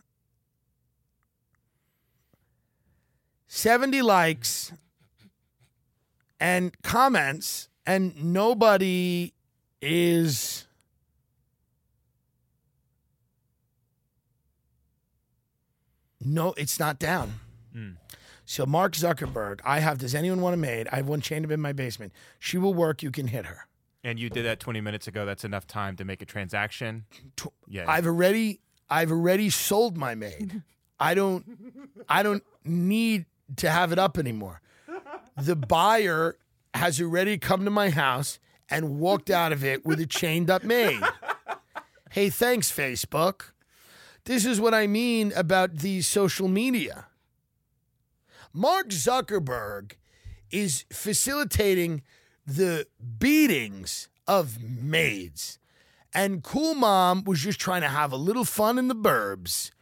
70 likes and comments, and nobody is. No, it's not down. Hmm. So Mark Zuckerberg, I have. Does anyone want a maid? I have one chained up in my basement. She will work. You can hit her. And you did that 20 minutes ago. That's enough time to make a transaction. Yeah. I've already, I've already sold my maid. I don't, I don't need to have it up anymore. The buyer has already come to my house and walked out of it with a chained up maid. Hey, thanks, Facebook. This is what I mean about these social media. Mark Zuckerberg is facilitating the beatings of maids. And Cool Mom was just trying to have a little fun in the burbs.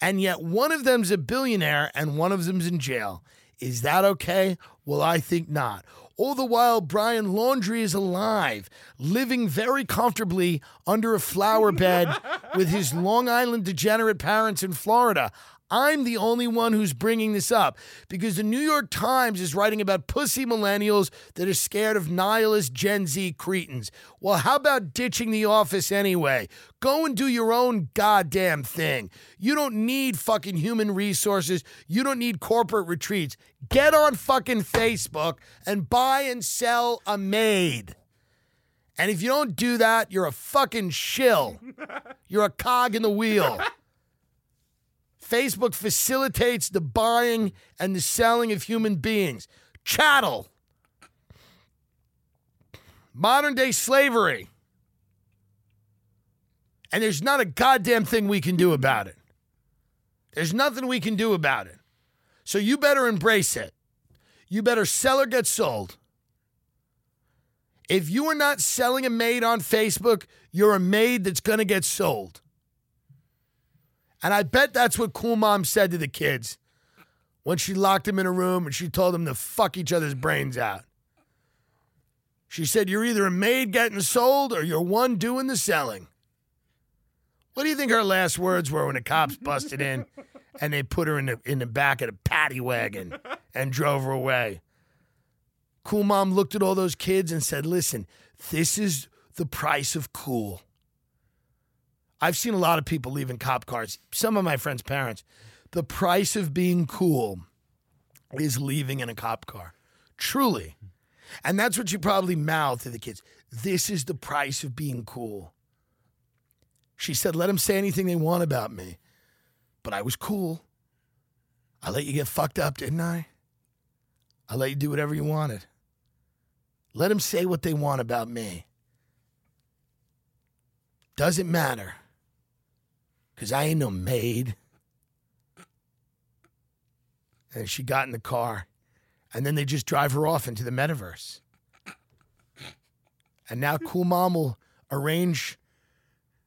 And yet one of them's a billionaire and one of them's in jail. Is that okay? Well, I think not. All the while, Brian Laundrie is alive, living very comfortably under a flower bed with his Long Island degenerate parents in Florida. I'm the only one who's bringing this up because the New York Times is writing about pussy millennials that are scared of nihilist Gen Z cretins. Well, how about ditching the office anyway? Go and do your own goddamn thing. You don't need fucking human resources. You don't need corporate retreats. Get on fucking Facebook and buy and sell a maid. And if you don't do that, you're a fucking shill. You're a cog in the wheel. Facebook facilitates the buying and the selling of human beings. Chattel. Modern day slavery. And there's not a goddamn thing we can do about it. There's nothing we can do about it. So you better embrace it. You better sell or get sold. If you are not selling a maid on Facebook, you're a maid that's going to get sold. And I bet that's what Cool Mom said to the kids when she locked them in a room and she told them to fuck each other's brains out. She said, You're either a maid getting sold or you're one doing the selling. What do you think her last words were when the cops busted in and they put her in the, in the back of the paddy wagon and drove her away? Cool Mom looked at all those kids and said, Listen, this is the price of cool. I've seen a lot of people leaving cop cars, some of my friends' parents. The price of being cool is leaving in a cop car. Truly. And that's what you probably mouth to the kids. This is the price of being cool. She said, let them say anything they want about me. But I was cool. I let you get fucked up, didn't I? I let you do whatever you wanted. Let them say what they want about me. Doesn't matter. Because I ain't no maid. And she got in the car. And then they just drive her off into the metaverse. And now Cool Mom will arrange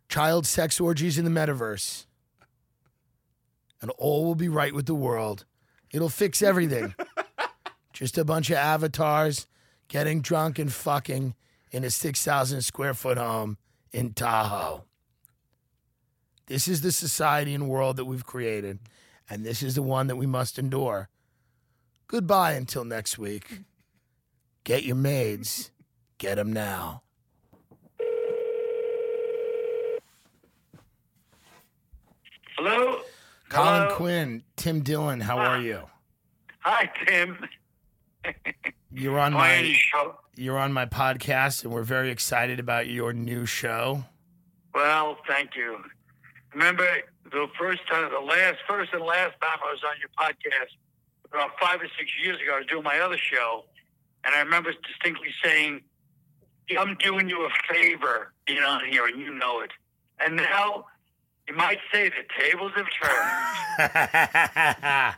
child sex orgies in the metaverse. And all will be right with the world. It'll fix everything. just a bunch of avatars getting drunk and fucking in a 6,000 square foot home in Tahoe. This is the society and world that we've created, and this is the one that we must endure. Goodbye until next week. Get your maids. Get them now. Hello? Colin Hello? Quinn, Tim Dillon, how are you? Hi, Tim. You're on Hi, my show. you're on my podcast, and we're very excited about your new show. Well, thank you. Remember the first time, the last, first and last time I was on your podcast, about five or six years ago, I was doing my other show, and I remember distinctly saying, I'm doing you a favor being on here, and you know it. And now, you might say the tables have turned.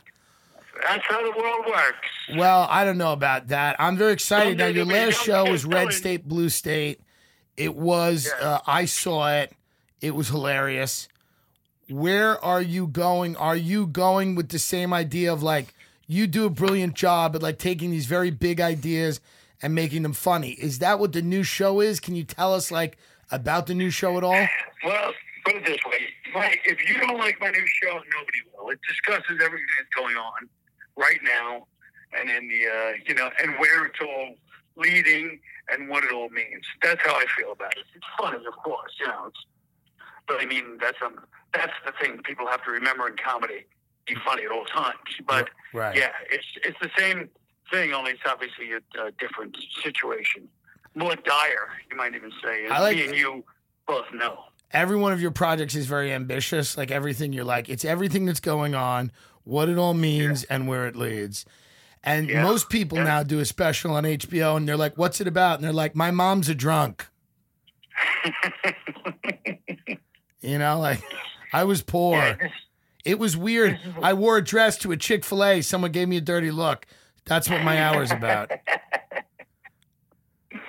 That's how the world works. Well, I don't know about that. I'm very excited. Now, your last show was Red. State, Blue State. It was, uh, I saw it. It was hilarious. Where are you going? Are you going with the same idea of like, you do a brilliant job at like taking these very big ideas and making them funny? Is that what the new show is? Can you tell us like about the new show at all? Well, put it this way: Mike, if you don't like my new show, nobody will. It discusses everything that's going on right now, and in the uh, you know, and where it's all leading and what it all means. That's how I feel about it. It's funny, of course, you know. It's, but I mean, that's um, that's the thing people have to remember in comedy: be funny at all times. But Right. yeah, it's it's the same thing, only it's obviously a, a different situation, more dire, you might even say. I like- me and you both know. every one of your projects is very ambitious. Like everything you're like, it's everything that's going on, what it all means, and where it leads. And Yeah. most people Yeah. now do a special on HBO and they're like, what's it about? And they're like, my mom's a drunk. you know, like I was poor. It was weird. I wore a dress to a Chick fil A. Someone gave me a dirty look. That's what my hour's about.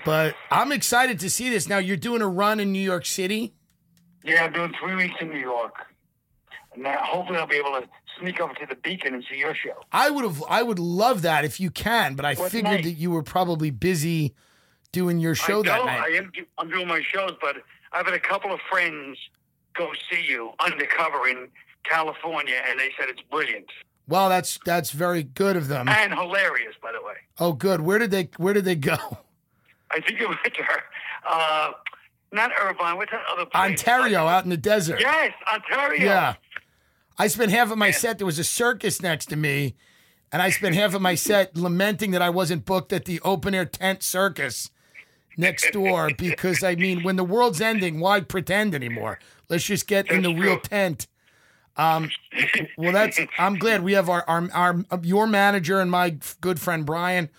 But I'm excited to see this. Now, you're doing a run in New York City. Yeah, I'm doing three weeks in New York. And now hopefully I'll be able to sneak over to the Beacon and see your show. I would have I would love that if you can, but I What figured night? that you were probably busy doing your show I that night. I am, I'm doing my shows, but I've had a couple of friends go see you undercover in California, and they said it's brilliant well, that's that's very good of them. and hilarious, by the way. Oh, good. Where did they Where did they go? I think it went to. Uh, not Irvine. What's that other place? Ontario, out in the desert. Yes, Ontario. Yeah. I spent half of my set. There was a circus next to me, and I spent half of my set lamenting that I wasn't booked at the open air tent circus next door because I mean, when the world's ending, why pretend anymore? Let's just get in the real tent. Um, well, that's. I'm glad we have our, our our your manager and my good friend Brian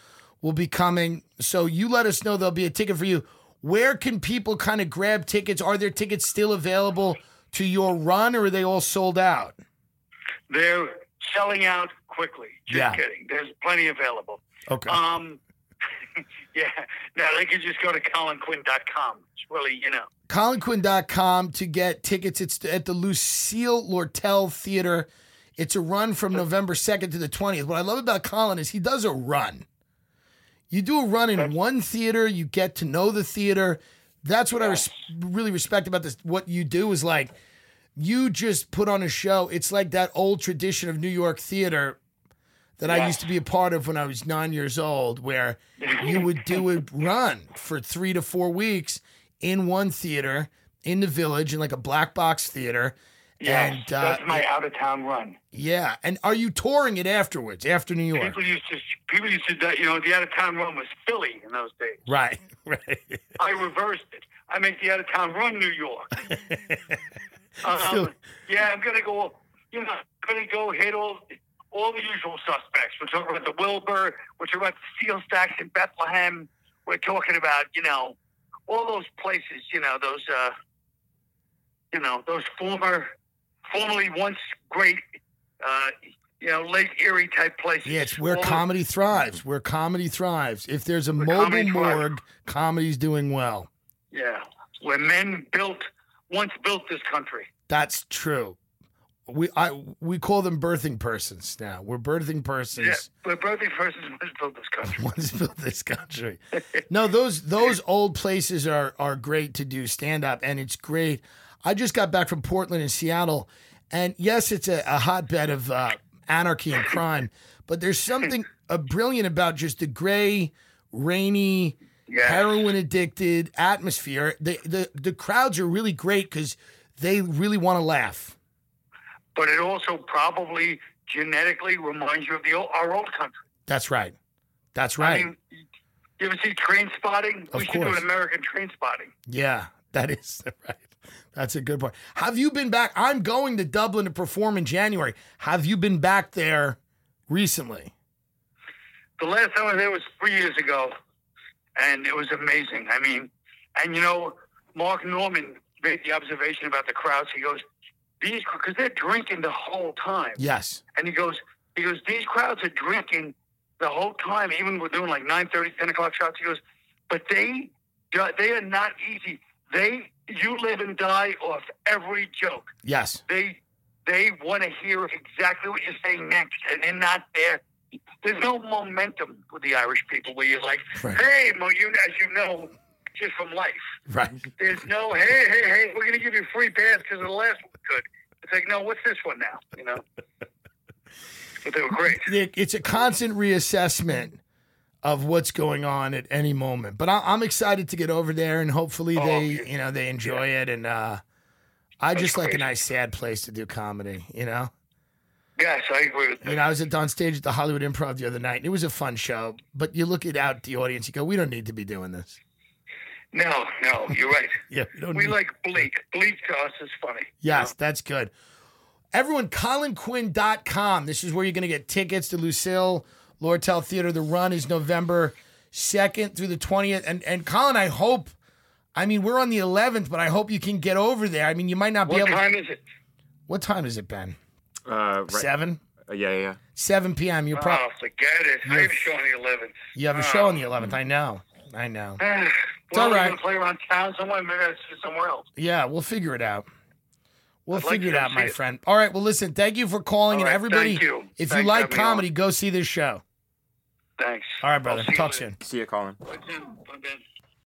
will be coming. So you let us know there'll be a ticket for you. Where can people kind of grab tickets? Are there tickets still available to your run, or are they all sold out? They're selling out quickly. Just Yeah. kidding. There's plenty available. Okay. Um, yeah. Now they can just go to colinquinn.com. It's really, you know. ColinQuinn.com to get tickets. It's at the Lucille Lortel Theater. It's a run from November 2nd to the 20th. What I love about Colin is he does a run. You do a run in one theater, you get to know the theater. That's what I res- really respect about this. What you do is like, you just put on a show. It's like that old tradition of New York theater that I used to be a part of when I was nine years old, where you would do a run for three to four weeks in one theater in the village in like a black box theater. Yes, and uh, that's my out of town run. yeah, and are you touring it afterwards after New York? People used to, people used to, you know, the out of town run was Philly in those days. Right, right. I reversed it. I make the out of town run New York. um, yeah, I'm gonna go. You know, I'm gonna go hit all all the usual suspects. We're talking about the Wilbur. We're talking about the steel stacks in Bethlehem. We're talking about you know all those places. You know those uh, you know those former, formerly once great, uh, you know Lake Erie type places. Yeah, it's where All those- comedy thrives. Where comedy thrives. If there's a mobile comedy morgue, comedy's doing well. Yeah, where men built once built this country. That's true. We I we call them birthing persons now. We're birthing persons. Yeah, we're birthing persons once built this country. Once built this country. No, those those old places are are great to do stand up, and it's great. I just got back from Portland and Seattle, and yes, it's a, a hotbed of uh, anarchy and crime, but there's something uh, brilliant about just the gray, rainy, Yes. heroin addicted atmosphere. The the the crowds are really great because they really want to laugh. But it also probably genetically reminds you of the old, our old country. That's right. That's I right. mean, you ever see Trainspotting? Of we should do course. an American Trainspotting. yeah, that is right. That's a good point. Have you been back? I'm going to Dublin to perform in January. Have you been back there recently? The last time I was there was three years ago, and it was amazing. I mean, and you know, Mark Normand made the observation about the crowds. He goes, "These because they're drinking the whole time." Yes. And he goes, he goes, these crowds are drinking the whole time. Even we're doing like 9:30, 10 o'clock shots. He goes, but they, they are not easy. They, you live and die off every joke. Yes. They, they want to hear exactly what you're saying next, and they're not there. There's no momentum with the Irish people where you're like, Right. hey, Mo, you, as you know, just from life. Right. There's no, hey, hey, hey, we're going to give you free pass because of the last good. It's like, no, what's this one now? You know? but they were great. It- It's a constant reassessment of what's going on at any moment. But I, I'm excited to get over there, and hopefully Oh, they, yeah. you know, they enjoy it. And uh, I just like a nice sad place to do comedy. You know. Yes, I agree with You know, I was at on stage at the Hollywood Improv the other night. and It was a fun show, but you look at out at the audience, you go, "We don't need to be doing this." No, no, you're right. Yeah, we don't we need- like bleak. Bleak to us is funny. Yes, that's good. Everyone, ColinQuinn.com. This is where you're going to get tickets to Lucille Lortel Theater. The run is November 2nd through the 20th. And, and Colin, I hope, I mean, we're on the 11th, but I hope you can get over there. I mean, you might not be What able What time is it? What time is it, Ben? Uh, right. Seven? Uh, yeah, yeah, yeah. 7 p.m. You're probably. Oh, probably, forget it. I have a show on the 11th. you have a show on the 11th. I know. I know. well, all we're right. going to play around town somewhere. Maybe I see somewhere else. Yeah, we'll figure it out. We'll I'd like figure it out, my it. friend. All right. Well, listen, thank you for calling. All and right, everybody, thank you. if you Thanks for like having me on. comedy, go see this show. Thanks. All right, brother. I'll see you Talk later. soon. See you, Colin.